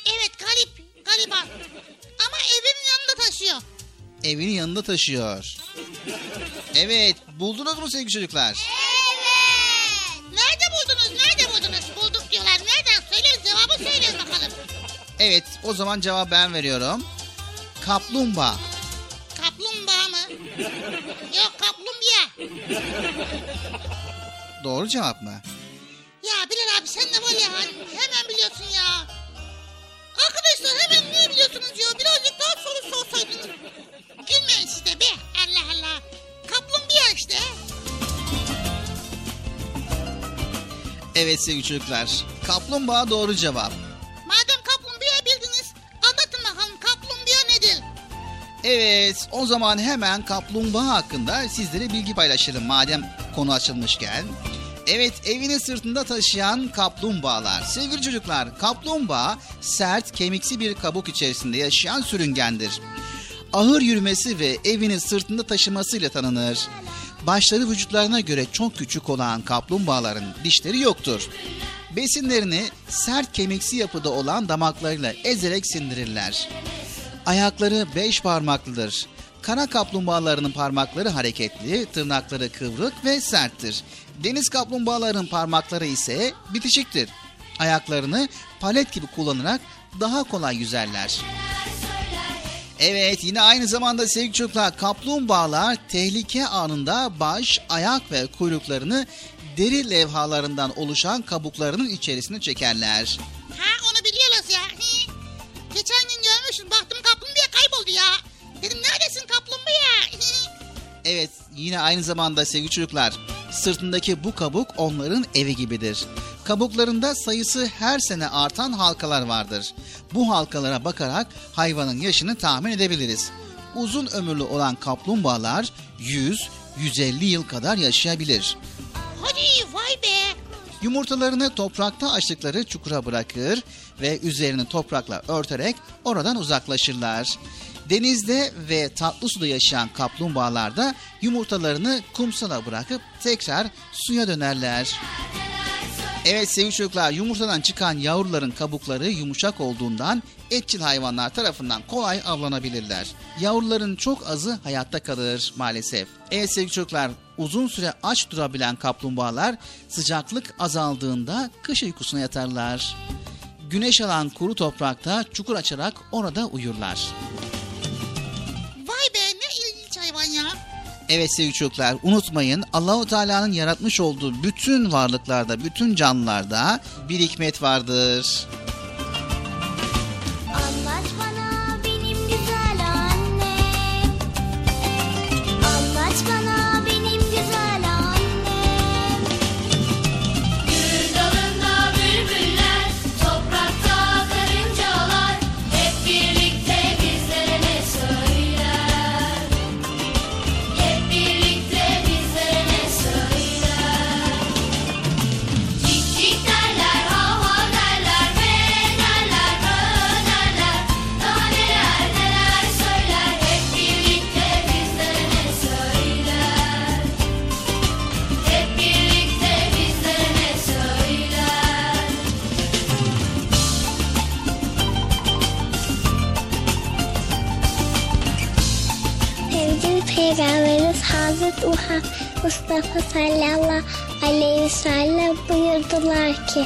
Evet garip gariban. Ama evin yanında taşıyor. Evini yanında taşıyor. Evet buldunuz mu sevgili çocuklar? Nerede Evet o zaman cevap ben veriyorum. Kaplumbağa. Kaplumbağa mı? Yok kaplumbağa. Doğru cevap mı? Ya Bilal abi sen de var ya hemen biliyorsun ya. Arkadaşlar hemen niye biliyorsunuz ya? Birazcık daha soru sorsaydınız. Gülmeyin siz de be. Allah Allah. Kaplumbağa işte. Evet sevgili çocuklar. Kaplumbağa doğru cevap. Evet o zaman hemen kaplumbağa hakkında sizlere bilgi paylaşalım madem konu açılmışken. Evet evini sırtında taşıyan kaplumbağalar. Sevgili çocuklar kaplumbağa sert kemiksi bir kabuk içerisinde yaşayan sürüngendir. Ağır yürümesi ve evini sırtında taşımasıyla tanınır. Başları vücutlarına göre çok küçük olan kaplumbağaların dişleri yoktur. Besinlerini sert kemiksi yapıda olan damaklarıyla ezerek sindirirler. Ayakları beş parmaklıdır. Kara kaplumbağalarının parmakları hareketli, tırnakları kıvrık ve serttir. Deniz kaplumbağalarının parmakları ise bitişiktir. Ayaklarını palet gibi kullanarak daha kolay yüzerler. Evet yine aynı zamanda sevgili çocuklar kaplumbağalar tehlike anında baş, ayak ve kuyruklarını deri levhalarından oluşan kabuklarının içerisine çekerler. Ha onu biliyoruz ya. Geçen gün görmüşüm baktım kaplumbağa kayboldu ya. Dedim neredesin kaplumbağa? [LAUGHS] Evet yine aynı zamanda sevgili çocuklar sırtındaki bu kabuk onların evi gibidir. Kabuklarında sayısı her sene artan halkalar vardır. Bu halkalara bakarak hayvanın yaşını tahmin edebiliriz. Uzun ömürlü olan kaplumbağalar 100-150 yıl kadar yaşayabilir. Hadi vay be. Yumurtalarını toprakta açtıkları çukura bırakır ve üzerini toprakla örterek oradan uzaklaşırlar. Denizde ve tatlı suda yaşayan kaplumbağalar da yumurtalarını kumsala bırakıp tekrar suya dönerler. Evet sevgili çocuklar yumurtadan çıkan yavruların kabukları yumuşak olduğundan etçil hayvanlar tarafından kolay avlanabilirler. Yavruların çok azı hayatta kalır maalesef. Evet sevgili çocuklar uzun süre aç durabilen kaplumbağalar sıcaklık azaldığında kış uykusuna yatarlar. Güneş alan kuru toprakta çukur açarak orada uyurlar. Evet sevgili çocuklar unutmayın Allahu Teala'nın yaratmış olduğu bütün varlıklarda, bütün canlılarda bir hikmet vardır. Muhammed Mustafa sallallahu aleyhi ve sellem buyurdular ki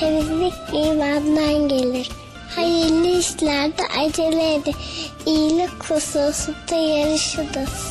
temizlik imandan gelir. Hayırlı işlerde acele edin. İyilik hususunda yarışınız.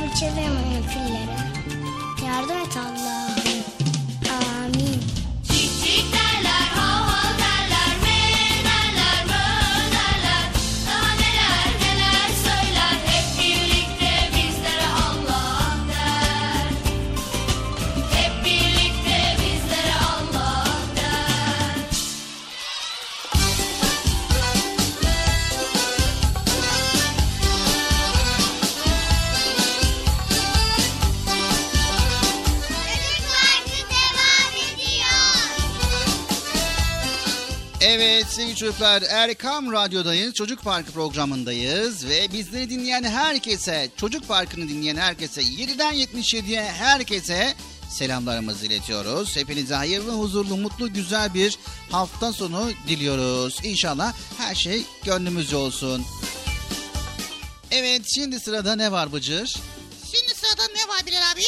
Dişlerini fırçalayamayan fillere yardım et Allah'ım. Çocuklar Erkam Radyo'dayız. Çocuk Parkı programındayız. Ve bizleri dinleyen herkese, Çocuk Parkı'nı dinleyen herkese, 7'den 77'ye herkese selamlarımızı iletiyoruz. Hepinize hayırlı, huzurlu, mutlu, güzel bir hafta sonu diliyoruz. İnşallah her şey gönlümüzce olsun. Evet şimdi sırada ne var Bıcır? Şimdi sırada ne var Bilal abi?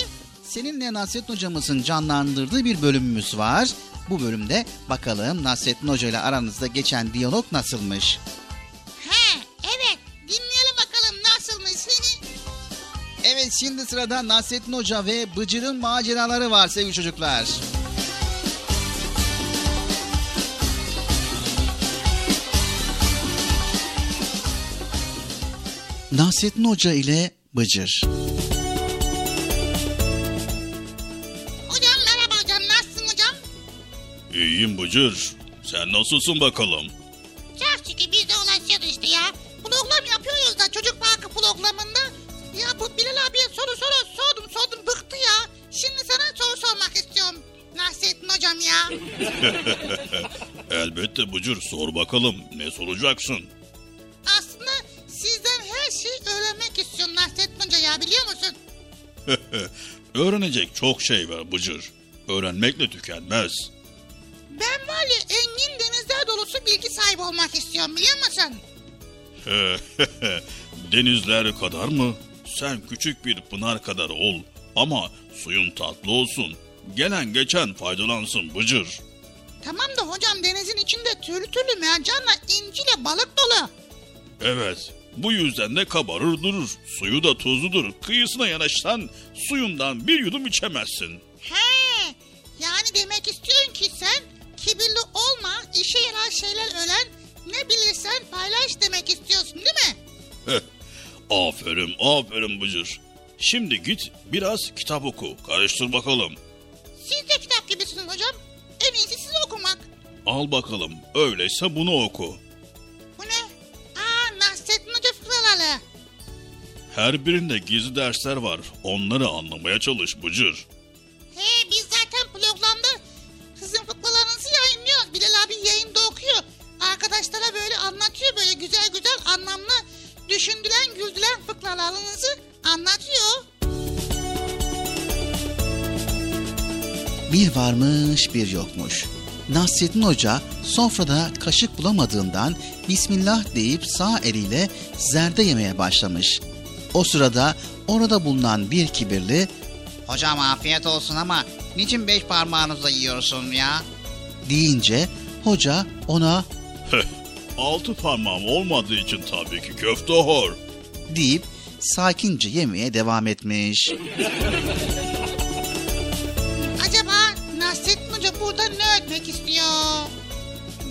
Seninle Nasrettin hocamızın canlandırdığı bir bölümümüz var. Bu bölümde bakalım Nasrettin Hoca ile aranızda geçen diyalog nasılmış? He evet dinleyelim bakalım nasılmış. Evet şimdi sırada Nasrettin Hoca ve Bıcır'ın maceraları var sevgili çocuklar. Nasrettin Hoca ile Bıcır. hocam İyiyim Bıcır. Sen nasılsın bakalım? Şükür biz de ulaşıyoruz işte ya. Program yapıyoruz da çocuk parkı programında. Ya bu Bilal abiye soru soru sordum sordum bıktı ya. Şimdi sana soru sormak istiyorum. Nasrettin hocam ya. [LAUGHS] Elbette Bıcır sor bakalım ne soracaksın? Aslında sizden her şeyi öğrenmek istiyorum Nasrettin hoca ya biliyor musun? [LAUGHS] Öğrenecek çok şey var Bıcır. Öğrenmekle tükenmez. Ben var ya engin denizler dolusu bilgi sahibi olmak istiyorum biliyor musun? [LAUGHS] Denizler kadar mı? Sen küçük bir pınar kadar ol ama suyun tatlı olsun. Gelen geçen faydalansın Bıcır. Tamam da hocam denizin içinde türlü türlü mercanla inciyle balık dolu. Evet, bu yüzden de kabarır durur. Suyu da tuzludur. Kıyısına yanaşsan suyundan bir yudum içemezsin. He, yani demek istiyorsun ki sen kibirli olma, işe yarar şeyler öğren, ne bilirsen paylaş demek istiyorsun değil mi? Aferin, aferin Bıcır. Şimdi git biraz kitap oku. Karıştır bakalım. Siz de kitap gibisiniz hocam. En iyisi siz okumak. Al bakalım. Öyleyse bunu oku. Bu ne? Aa, Nasrettin Hoca fıkraları. Her birinde gizli dersler var. Onları anlamaya çalış Bıcır. He, biz zaten programda sizin fıkralarınızı Bilal abi yayında okuyor. Arkadaşlara böyle anlatıyor böyle güzel güzel anlamlı düşündülen güldülen fıkralarınızı anlatıyor. Bir varmış bir yokmuş. Nasrettin Hoca sofrada kaşık bulamadığından Bismillah deyip sağ eliyle zerde yemeye başlamış. O sırada orada bulunan bir kibirli Hocam afiyet olsun ama niçin beş parmağınızla yiyorsun ya? Deyince hoca ona altı parmağım olmadığı için tabii ki köfte hor. deyip sakince yemeye devam etmiş. Acaba Nasrettin Hoca burada ne öğretmek istiyor?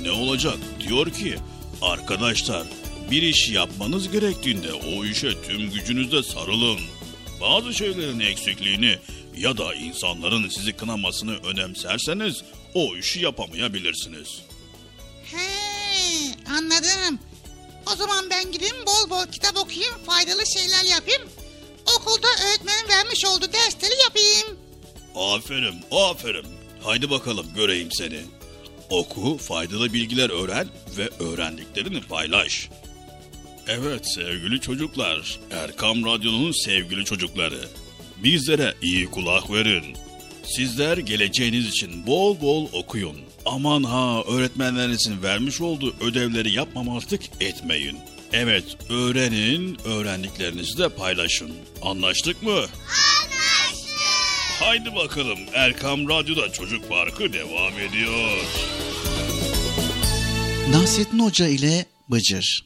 Ne olacak? Diyor ki arkadaşlar bir iş yapmanız gerektiğinde o işe tüm gücünüzle sarılın. Bazı şeylerin eksikliğini ya da insanların sizi kınamasını önemserseniz o işi yapamayabilirsiniz. He, anladım. O zaman ben gideyim bol bol kitap okuyayım, faydalı şeyler yapayım. Okulda öğretmenin vermiş olduğu dersleri yapayım. Aferin, aferin. Haydi bakalım göreyim seni. Oku, faydalı bilgiler öğren ve öğrendiklerini paylaş. Evet sevgili çocuklar, Erkam Radyo'nun sevgili çocukları. Bizlere iyi kulak verin. Sizler geleceğiniz için bol bol okuyun. Aman ha öğretmenlerinizin vermiş olduğu ödevleri yapmamazlık etmeyin. Evet öğrenin, öğrendiklerinizi de paylaşın. Anlaştık mı? Anlaştık. Haydi bakalım Erkam Radyo'da Çocuk Parkı devam ediyor. Nasrettin Hoca ile Bıcır.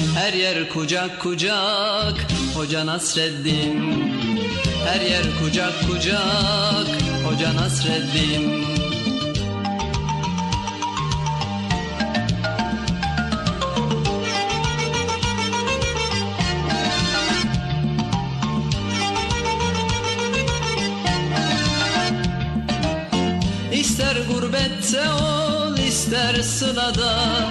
Her yer kucak kucak Hoca Nasreddin. Her yer kucak kucak Hoca Nasreddin. İster gurbette ol ister sılada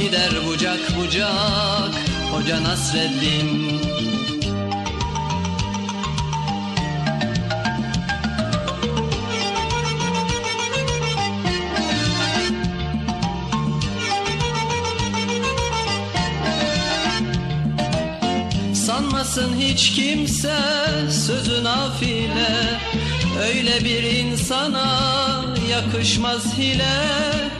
Gider bucak bucak Hoca Nasreddin. Sanmasın hiç kimse sözü nafile Öyle bir insana yakışmaz hile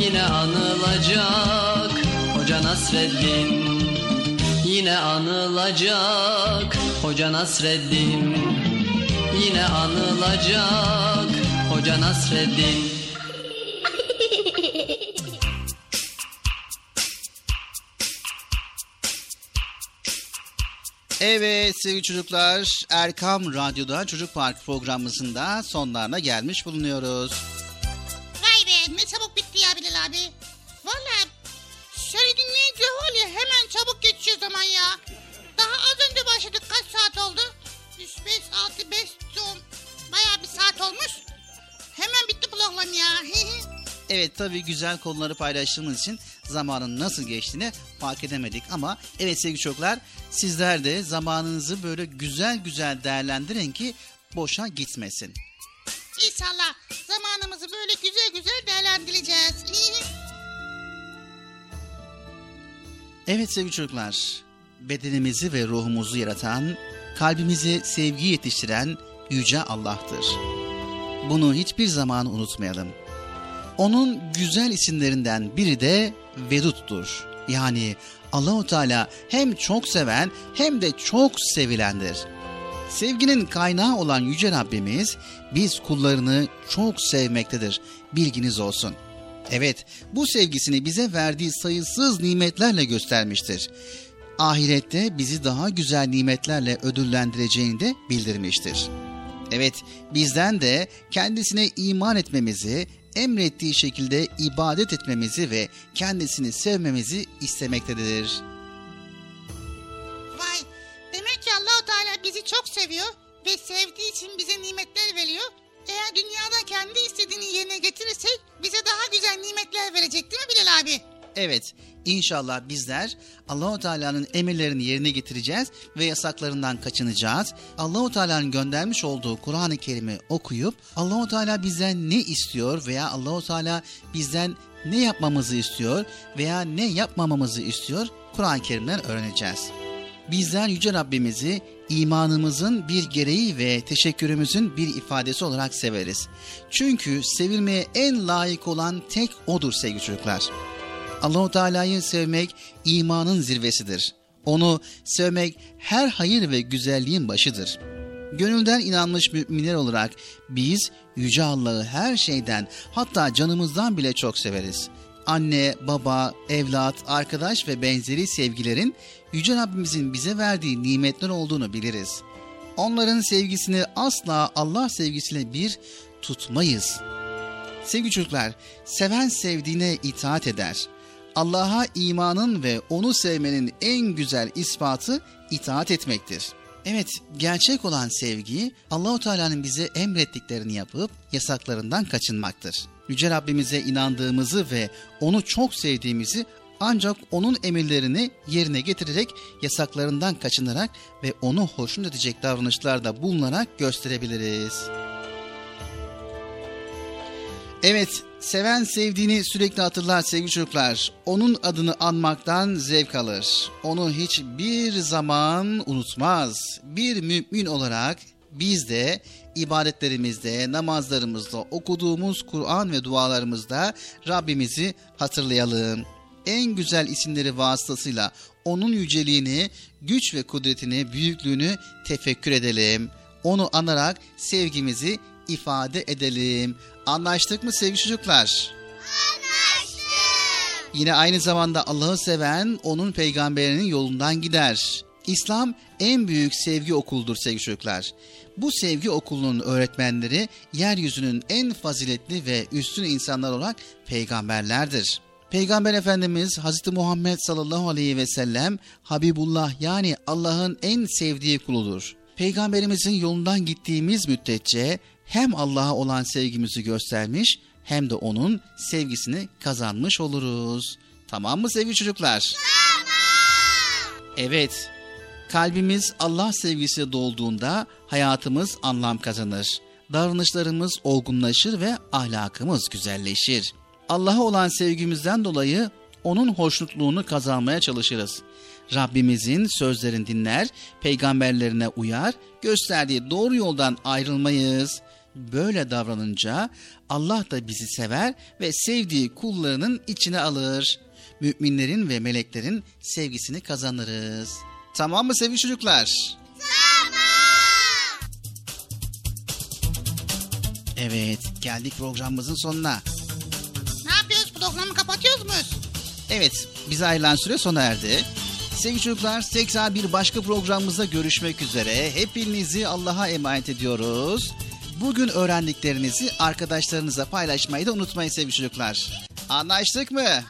Yine anılacak Hoca Nasreddin. Yine anılacak Hoca Nasreddin. Yine anılacak Hoca Nasreddin. Evet sevgili çocuklar Erkam Radyo'da Çocuk Park programımızda sonlarına gelmiş bulunuyoruz. Vay be ne çabuk abi. Valla ne güzel oluyor hemen çabuk geçiyor zaman ya. Daha az önce başladık kaç saat oldu? 3, 5, 6, 5, 10 baya bir saat olmuş. Hemen bitti program ya. Evet tabii güzel konuları paylaştığımız için zamanın nasıl geçtiğini fark edemedik ama evet sevgili çocuklar sizler de zamanınızı böyle güzel güzel değerlendirin ki boşa gitmesin. İnşallah zamanımızı böyle güzel güzel değerlendireceğiz. [LAUGHS] Evet sevgili çocuklar bedenimizi ve ruhumuzu yaratan kalbimizi sevgi yetiştiren Yüce Allah'tır. Bunu hiçbir zaman unutmayalım. Onun güzel isimlerinden biri de Vedut'tur. Yani Allahu Teala hem çok seven hem de çok sevilendir. Sevginin kaynağı olan yüce Rabbimiz biz kullarını çok sevmektedir. Bilginiz olsun. Evet, bu sevgisini bize verdiği sayısız nimetlerle göstermiştir. Ahirette bizi daha güzel nimetlerle ödüllendireceğini de bildirmiştir. Evet, bizden de kendisine iman etmemizi, emrettiği şekilde ibadet etmemizi ve kendisini sevmemizi istemektedir. Vay Teala bizi çok seviyor ve sevdiği için bize nimetler veriyor. Eğer dünyada kendi istediğini yerine getirirsek bize daha güzel nimetler verecek değil mi Bilal abi? Evet, inşallah bizler Allahu Teala'nın emirlerini yerine getireceğiz ve yasaklarından kaçınacağız. Allahu Teala'nın göndermiş olduğu Kur'an-ı Kerim'i okuyup Allahu Teala bizden ne istiyor veya Allahu Teala bizden ne yapmamızı istiyor veya ne yapmamamızı istiyor Kur'an-ı Kerim'den öğreneceğiz. Bizler Yüce Rabbimizi imanımızın bir gereği ve teşekkürümüzün bir ifadesi olarak severiz. Çünkü sevilmeye en layık olan tek O'dur sevgili çocuklar. Allahu Teala'yı sevmek imanın zirvesidir. Onu sevmek her hayır ve güzelliğin başıdır. Gönülden inanmış müminler olarak biz Yüce Allah'ı her şeyden hatta canımızdan bile çok severiz. Anne, baba, evlat, arkadaş ve benzeri sevgilerin Yüce Rabbimizin bize verdiği nimetler olduğunu biliriz. Onların sevgisini asla Allah sevgisiyle bir tutmayız. Sevgili çocuklar, seven sevdiğine itaat eder. Allah'a imanın ve onu sevmenin en güzel ispatı itaat etmektir. Evet, gerçek olan sevgi Allahu Teala'nın bize emrettiklerini yapıp yasaklarından kaçınmaktır. Yüce Rabbimize inandığımızı ve onu çok sevdiğimizi ancak onun emirlerini yerine getirerek yasaklarından kaçınarak ve onu hoşnut edecek davranışlarda bulunarak gösterebiliriz. Evet, seven sevdiğini sürekli hatırlar sevgili çocuklar. Onun adını anmaktan zevk alır. Onu hiçbir zaman unutmaz. Bir mümin olarak biz de ibadetlerimizde, namazlarımızda, okuduğumuz Kur'an ve dualarımızda Rabbimizi hatırlayalım. En güzel isimleri vasıtasıyla onun yüceliğini, güç ve kudretini, büyüklüğünü tefekkür edelim. Onu anarak sevgimizi ifade edelim. Anlaştık mı sevgili çocuklar? Anlaştık. Yine aynı zamanda Allah'ı seven onun peygamberinin yolundan gider. İslam en büyük sevgi okuludur sevgili çocuklar. Bu sevgi okulunun öğretmenleri yeryüzünün en faziletli ve üstün insanlar olarak peygamberlerdir. Peygamber Efendimiz Hazreti Muhammed sallallahu aleyhi ve sellem Habibullah yani Allah'ın en sevdiği kuludur. Peygamberimizin yolundan gittiğimiz müddetçe hem Allah'a olan sevgimizi göstermiş hem de onun sevgisini kazanmış oluruz. Tamam mı sevgili çocuklar? Evet. Kalbimiz Allah sevgisiyle dolduğunda hayatımız anlam kazanır. Davranışlarımız olgunlaşır ve ahlakımız güzelleşir. Allah'a olan sevgimizden dolayı onun hoşnutluğunu kazanmaya çalışırız. Rabbimizin sözlerini dinler, peygamberlerine uyar, gösterdiği doğru yoldan ayrılmayız. Böyle davranınca Allah da bizi sever ve sevdiği kullarının içine alır. Müminlerin ve meleklerin sevgisini kazanırız. Tamam mı sevgili çocuklar? Evet, geldik programımızın sonuna programı kapatıyoruz mu? Evet, bize ayrılan süre sona erdi. Sevgili çocuklar, tekrar bir başka programımızda görüşmek üzere. Hepinizi Allah'a emanet ediyoruz. Bugün öğrendiklerinizi arkadaşlarınıza paylaşmayı da unutmayın sevgili çocuklar. Anlaştık mı? Anlaştık.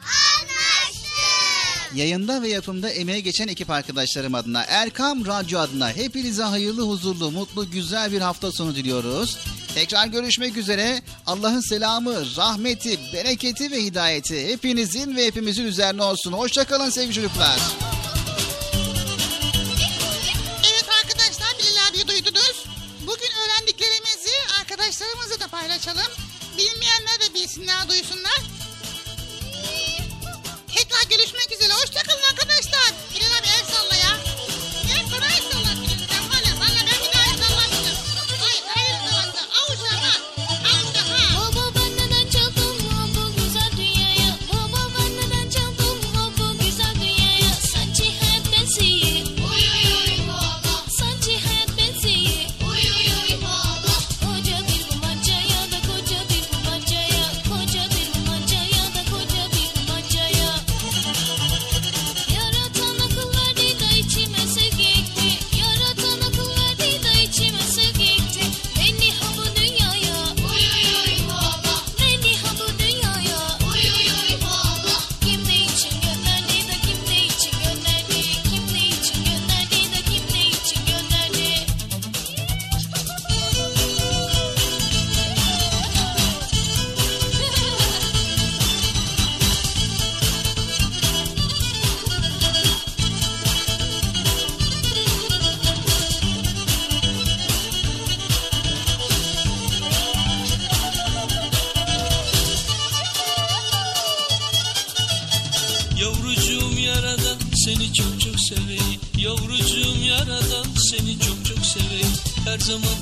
Yayında ve yapımda emeğe geçen ekip arkadaşlarım adına, Erkam Radyo adına hepinize hayırlı, huzurlu, mutlu, güzel bir hafta sonu diliyoruz. Tekrar görüşmek üzere. Allah'ın selamı, rahmeti, bereketi ve hidayeti hepinizin ve hepimizin üzerine olsun. Hoşçakalın sevgili çocuklar. Evet arkadaşlar Bilal abi duydunuz. Bugün öğrendiklerimizi arkadaşlarımızla da paylaşalım. Bilmeyenler de bilsinler, duysunlar. Tekrar görüşmek üzere. Hoşçakalın arkadaşlar. Bilal abi el sallayın. Saçımı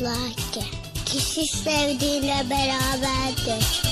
unuttular. Kişi sevdiğiyle beraberdir.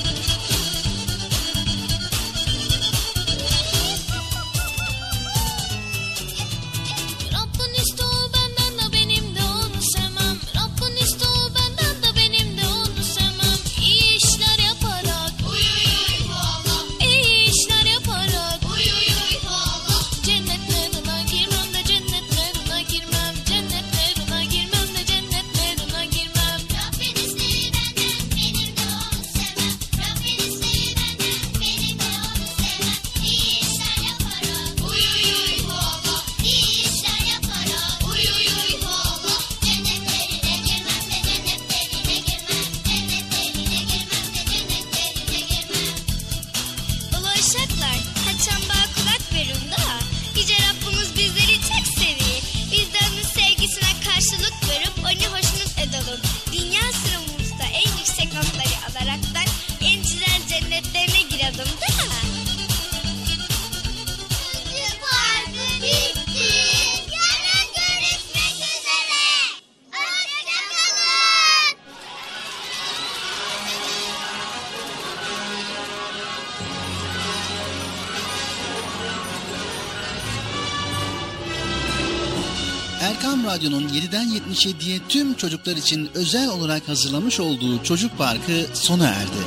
çocuklar için özel olarak hazırlamış olduğu çocuk parkı sona erdi.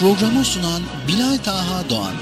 Programı sunan Bilal Taha Doğan